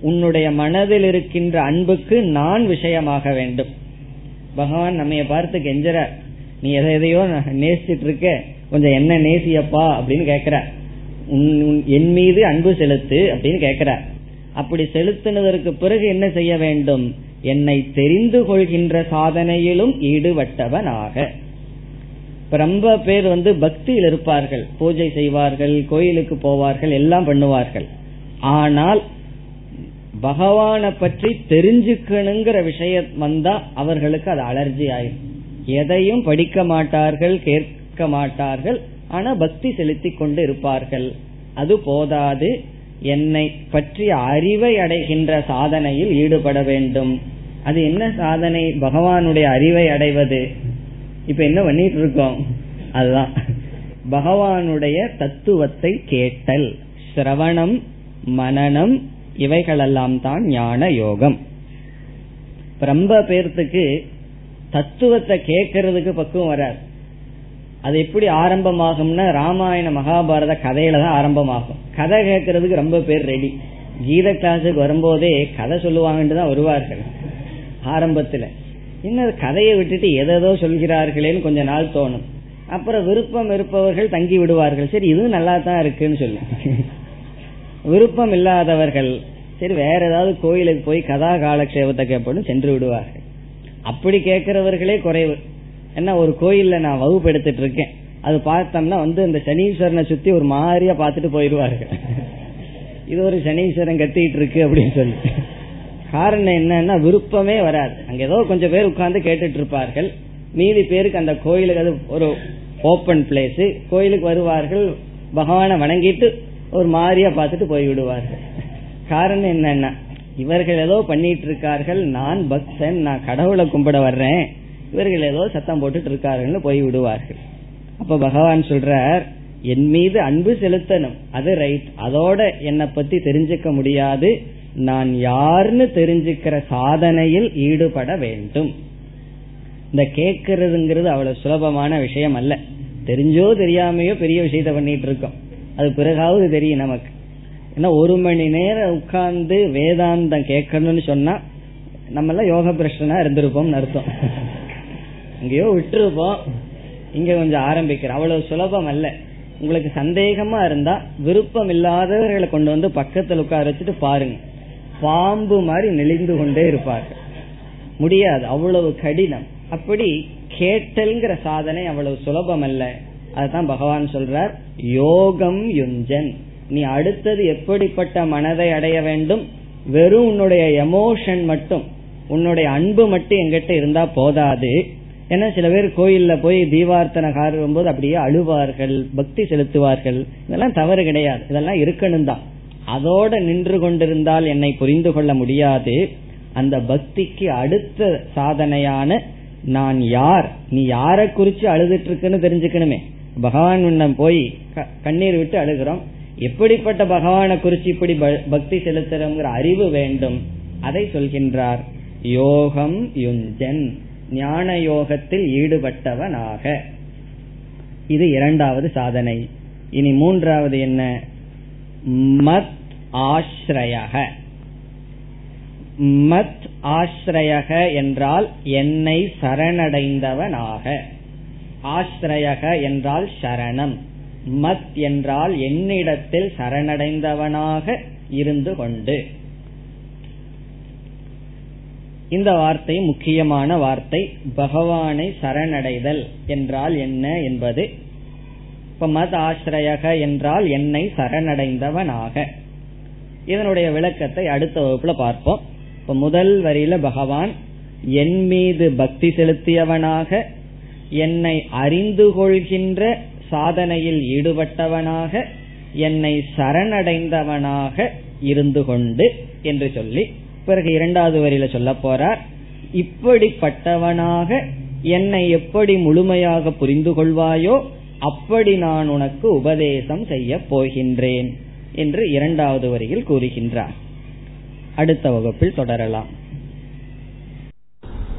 உன்னுடைய மனதில் இருக்கின்ற அன்புக்கு நான் விஷயமாக வேண்டும். பகவான் நம்ம பார்த்து கெஞ்சற நீ எதை எதையோ நேசிச்சிட்டு இருக்க கொஞ்சம் என்ன நேசியப்பா? அப்படின்னு கேக்குற. என் மீது அன்பு செலுத்து அப்படின்னு கேக்குற. அப்படி செலுத்தினதற்கு பிறகு என்ன செய்ய வேண்டும்? என்னை தெரிந்து கொள்கின்ற சாதனையிலும் ஈடுபட்டவனாக. ரொம்ப பேர் வந்து பக்தியில் இருப்பார்கள். பூஜை செய்வார்கள் கோயிலுக்கு போவார்கள் எல்லாம் பண்ணுவார்கள். ஆனால் பகவானை பற்றி தெரிஞ்சுக்கணுங்கிற விஷயம் வந்தா அவர்களுக்கு அது அலர்ஜி ஆயிடும் எதையும் படிக்க மாட்டார்கள் கேட்க மாட்டார்கள் ஆனா பக்தி செலுத்தி கொண்டு இருப்பார்கள். அது போதாது. என்னை பற்றிய அறிவை அடைகின்ற சாதனையில் ஈடுபட வேண்டும். அது என்ன சாதனை? பகவானுடைய அறிவை அடைவது. இப்ப என்ன பண்ணிட்டு இருக்கோம்? அதுதான். பகவானுடைய தத்துவத்தை கேட்டல். சிரவணம் மனநம் இவைகளெல்லாம் தான் ஞான யோகம் ரொம்ப பேர்த்துக்கு தத்துவத்தை கேட்கறதுக்கு பக்குவம் வராது. அது எப்படி ஆரம்பமாகும்னா ராமாயண மகாபாரத கதையில தான் ஆரம்பமாகும். கதை கேட்கறதுக்கு ரொம்ப பேர் ரெடி கீத கிளாஸுக்கு வரும்போதே கதை சொல்லுவாங்கன்னு தான் வருவார்கள் ஆரம்பத்துல. இன்னும் கதையை விட்டுட்டு எதோ சொல்கிறார்களேன்னு கொஞ்ச நாள் தோணும். அப்புறம் விருப்பம் இருப்பவர்கள் தங்கி விடுவார்கள். சரி இதுவும் நல்லா தான் இருக்குன்னு சொல்லி. விருப்பம் இல்லாதவர்கள் சரி வேற ஏதாவது கோயிலுக்கு போய் கதா காலக்ஷேபத்தை கேட்படும் சென்று விடுவார்கள். அப்படி கேட்கிறவர்களே குறைவு. என்ன ஒரு கோயில்ல நான் வகுப்பு எடுத்துட்டு இருக்கேன். அது பார்த்தோம்னா வந்து இந்த சனீஸ்வரனை சுத்தி ஒரு மாதிரியா பார்த்துட்டு போயிடுவார்கள். இது ஒரு சனீஸ்வரன் கத்திட்டு இருக்கு அப்படின்னு சொல்லி. காரணம் என்னன்னா விருப்பமே வராது. அங்க ஏதோ கொஞ்சம் பேர் உட்கார்ந்து கேட்டுட்டு இருப்பார்கள். மீதி பேருக்கு அந்த கோயிலுக்கு அது ஒரு ஓபன் பிளேஸ் கோயிலுக்கு வருவார்கள் பகவானை வணங்கிட்டு ஒரு மாதிரியா பார்த்துட்டு போய் விடுவார்கள் காரணம் என்னன்னா இவர்கள் ஏதோ பண்ணிட்டு இருக்கார்கள் நான் பக்தன் நான் கடவுளை கும்பிட வர்றேன் இவர்கள் ஏதோ சத்தம் போட்டுட்டு இருக்காருன்னு போய் விடுவார்கள் அப்ப பகவான் சொல்றார் என் மீது அன்பு செலுத்தணும் அது ரைட் அதோட என்னை பத்தி தெரிஞ்சுக்க முடியாது. நான் யாருன்னு தெரிஞ்சுக்கிற சாதனையில் ஈடுபட வேண்டும். இந்த கேட்கறதுங்கிறது அவ்வளவு சுலபமான விஷயம் அல்ல. தெரிஞ்சோ தெரியாமையோ பெரிய விஷயத்த பண்ணிட்டு இருக்கோம் அது பிறகாவது தெரியும் நமக்கு. ஏன்னா ஒரு மணி நேரம் உட்கார்ந்து வேதாந்தம் கேட்கணும்னு சொன்னா நம்ம எல்லாம் யோக பிரஷனா இருந்திருப்போம் அர்த்தம். இங்கேயோ விட்டுருப்போம். இங்க கொஞ்சம் ஆரம்பிக்கிறோம். அவ்வளவு சுலபம் அல்ல. உங்களுக்கு சந்தேகமா இருந்தா விருப்பம் இல்லாதவர்களை கொண்டு வந்து பக்கத்துல உட்கார வச்சுட்டு பாருங்க. பாம்பு மாதிரி நெளிந்து கொண்டே இருப்பார் முடியாது. அவ்வளவு கடினம். அப்படி கேட்டல்ங்கிற சாதனை அவ்வளவு சுலபம் அல்ல அதுதான் பகவான் சொல்றார். யோகம் யுஞ்சன். நீ அடுத்தது எப்படிப்பட்ட மனதை அடைய வேண்டும்? வெறும் உன்னுடைய எமோஷன் மட்டும். உன்னுடைய அன்பு மட்டும் எங்கிட்ட இருந்தா போதாது. ஏன்னா சில பேர் கோயில்ல போய் தீபார்த்தனை காரும் போது அப்படியே அழுவார்கள் பக்தி செலுத்துவார்கள். இதெல்லாம் தவறு கிடையாது. இதெல்லாம் இருக்கணும் தான். அதோட நின்று கொண்டிருந்தால் என்னை புரிந்து கொள்ள முடியாது. அந்த பக்திக்கு அடுத்த சாதனையான நான் யார்? நீ யாரை குறிச்சு அழுதுட்டு இருக்குன்னு தெரிஞ்சுக்கணுமே. பகவான் உன்னம் போய் கண்ணீர் விட்டு அழுகிறோம். எப்படிப்பட்ட பகவானை குறிச்சு இப்படி பக்தி செலுத்துறோங்கிற அறிவு வேண்டும். அதை சொல்கின்றார். யோகம் யுஞ்சன். ஞான யோகத்தில் ஈடுபட்டவனாக. இது இரண்டாவது சாதனை. இனி மூன்றாவது என்ன? மத் ஆஸ்ரயக மத் ஆஸ்ரயக என்றால் என்னை சரணடைந்தவனாக. ஆஸ்ரயக என்றால் சரணம். மத் என்றால் என்னிடத்தில் சரணடைந்தவனாக இருந்து கொண்டு. இந்த வார்த்தை முக்கியமான வார்த்தை. பகவானை சரணடைதல் என்றால் என்ன என்பது. இப்ப மத் ஆசிரயக என்றால் என்னை சரணடைந்தவனாக. இதனுடைய விளக்கத்தை அடுத்த வகுப்புல பார்ப்போம். இப்ப முதல் வரியில பகவான் என் மீது பக்தி செலுத்தியவனாக என்னை அறிந்து கொள்கின்ற சாதனையில் ஈடுபட்டவனாக என்னை சரணடைந்தவனாக இருந்து கொண்டு என்று சொல்லி பிறகு இரண்டாவது வரியில சொல்ல போறார். இப்படிப்பட்டவனாக என்னை எப்படி முழுமையாக புரிந்து கொள்வாயோ அப்படி நான் உனக்கு உபதேசம் செய்ய போகின்றேன் என்று இரண்டாவது வரியில் கூறுகின்றார். அடுத்த வகுப்பில் தொடரலாம்.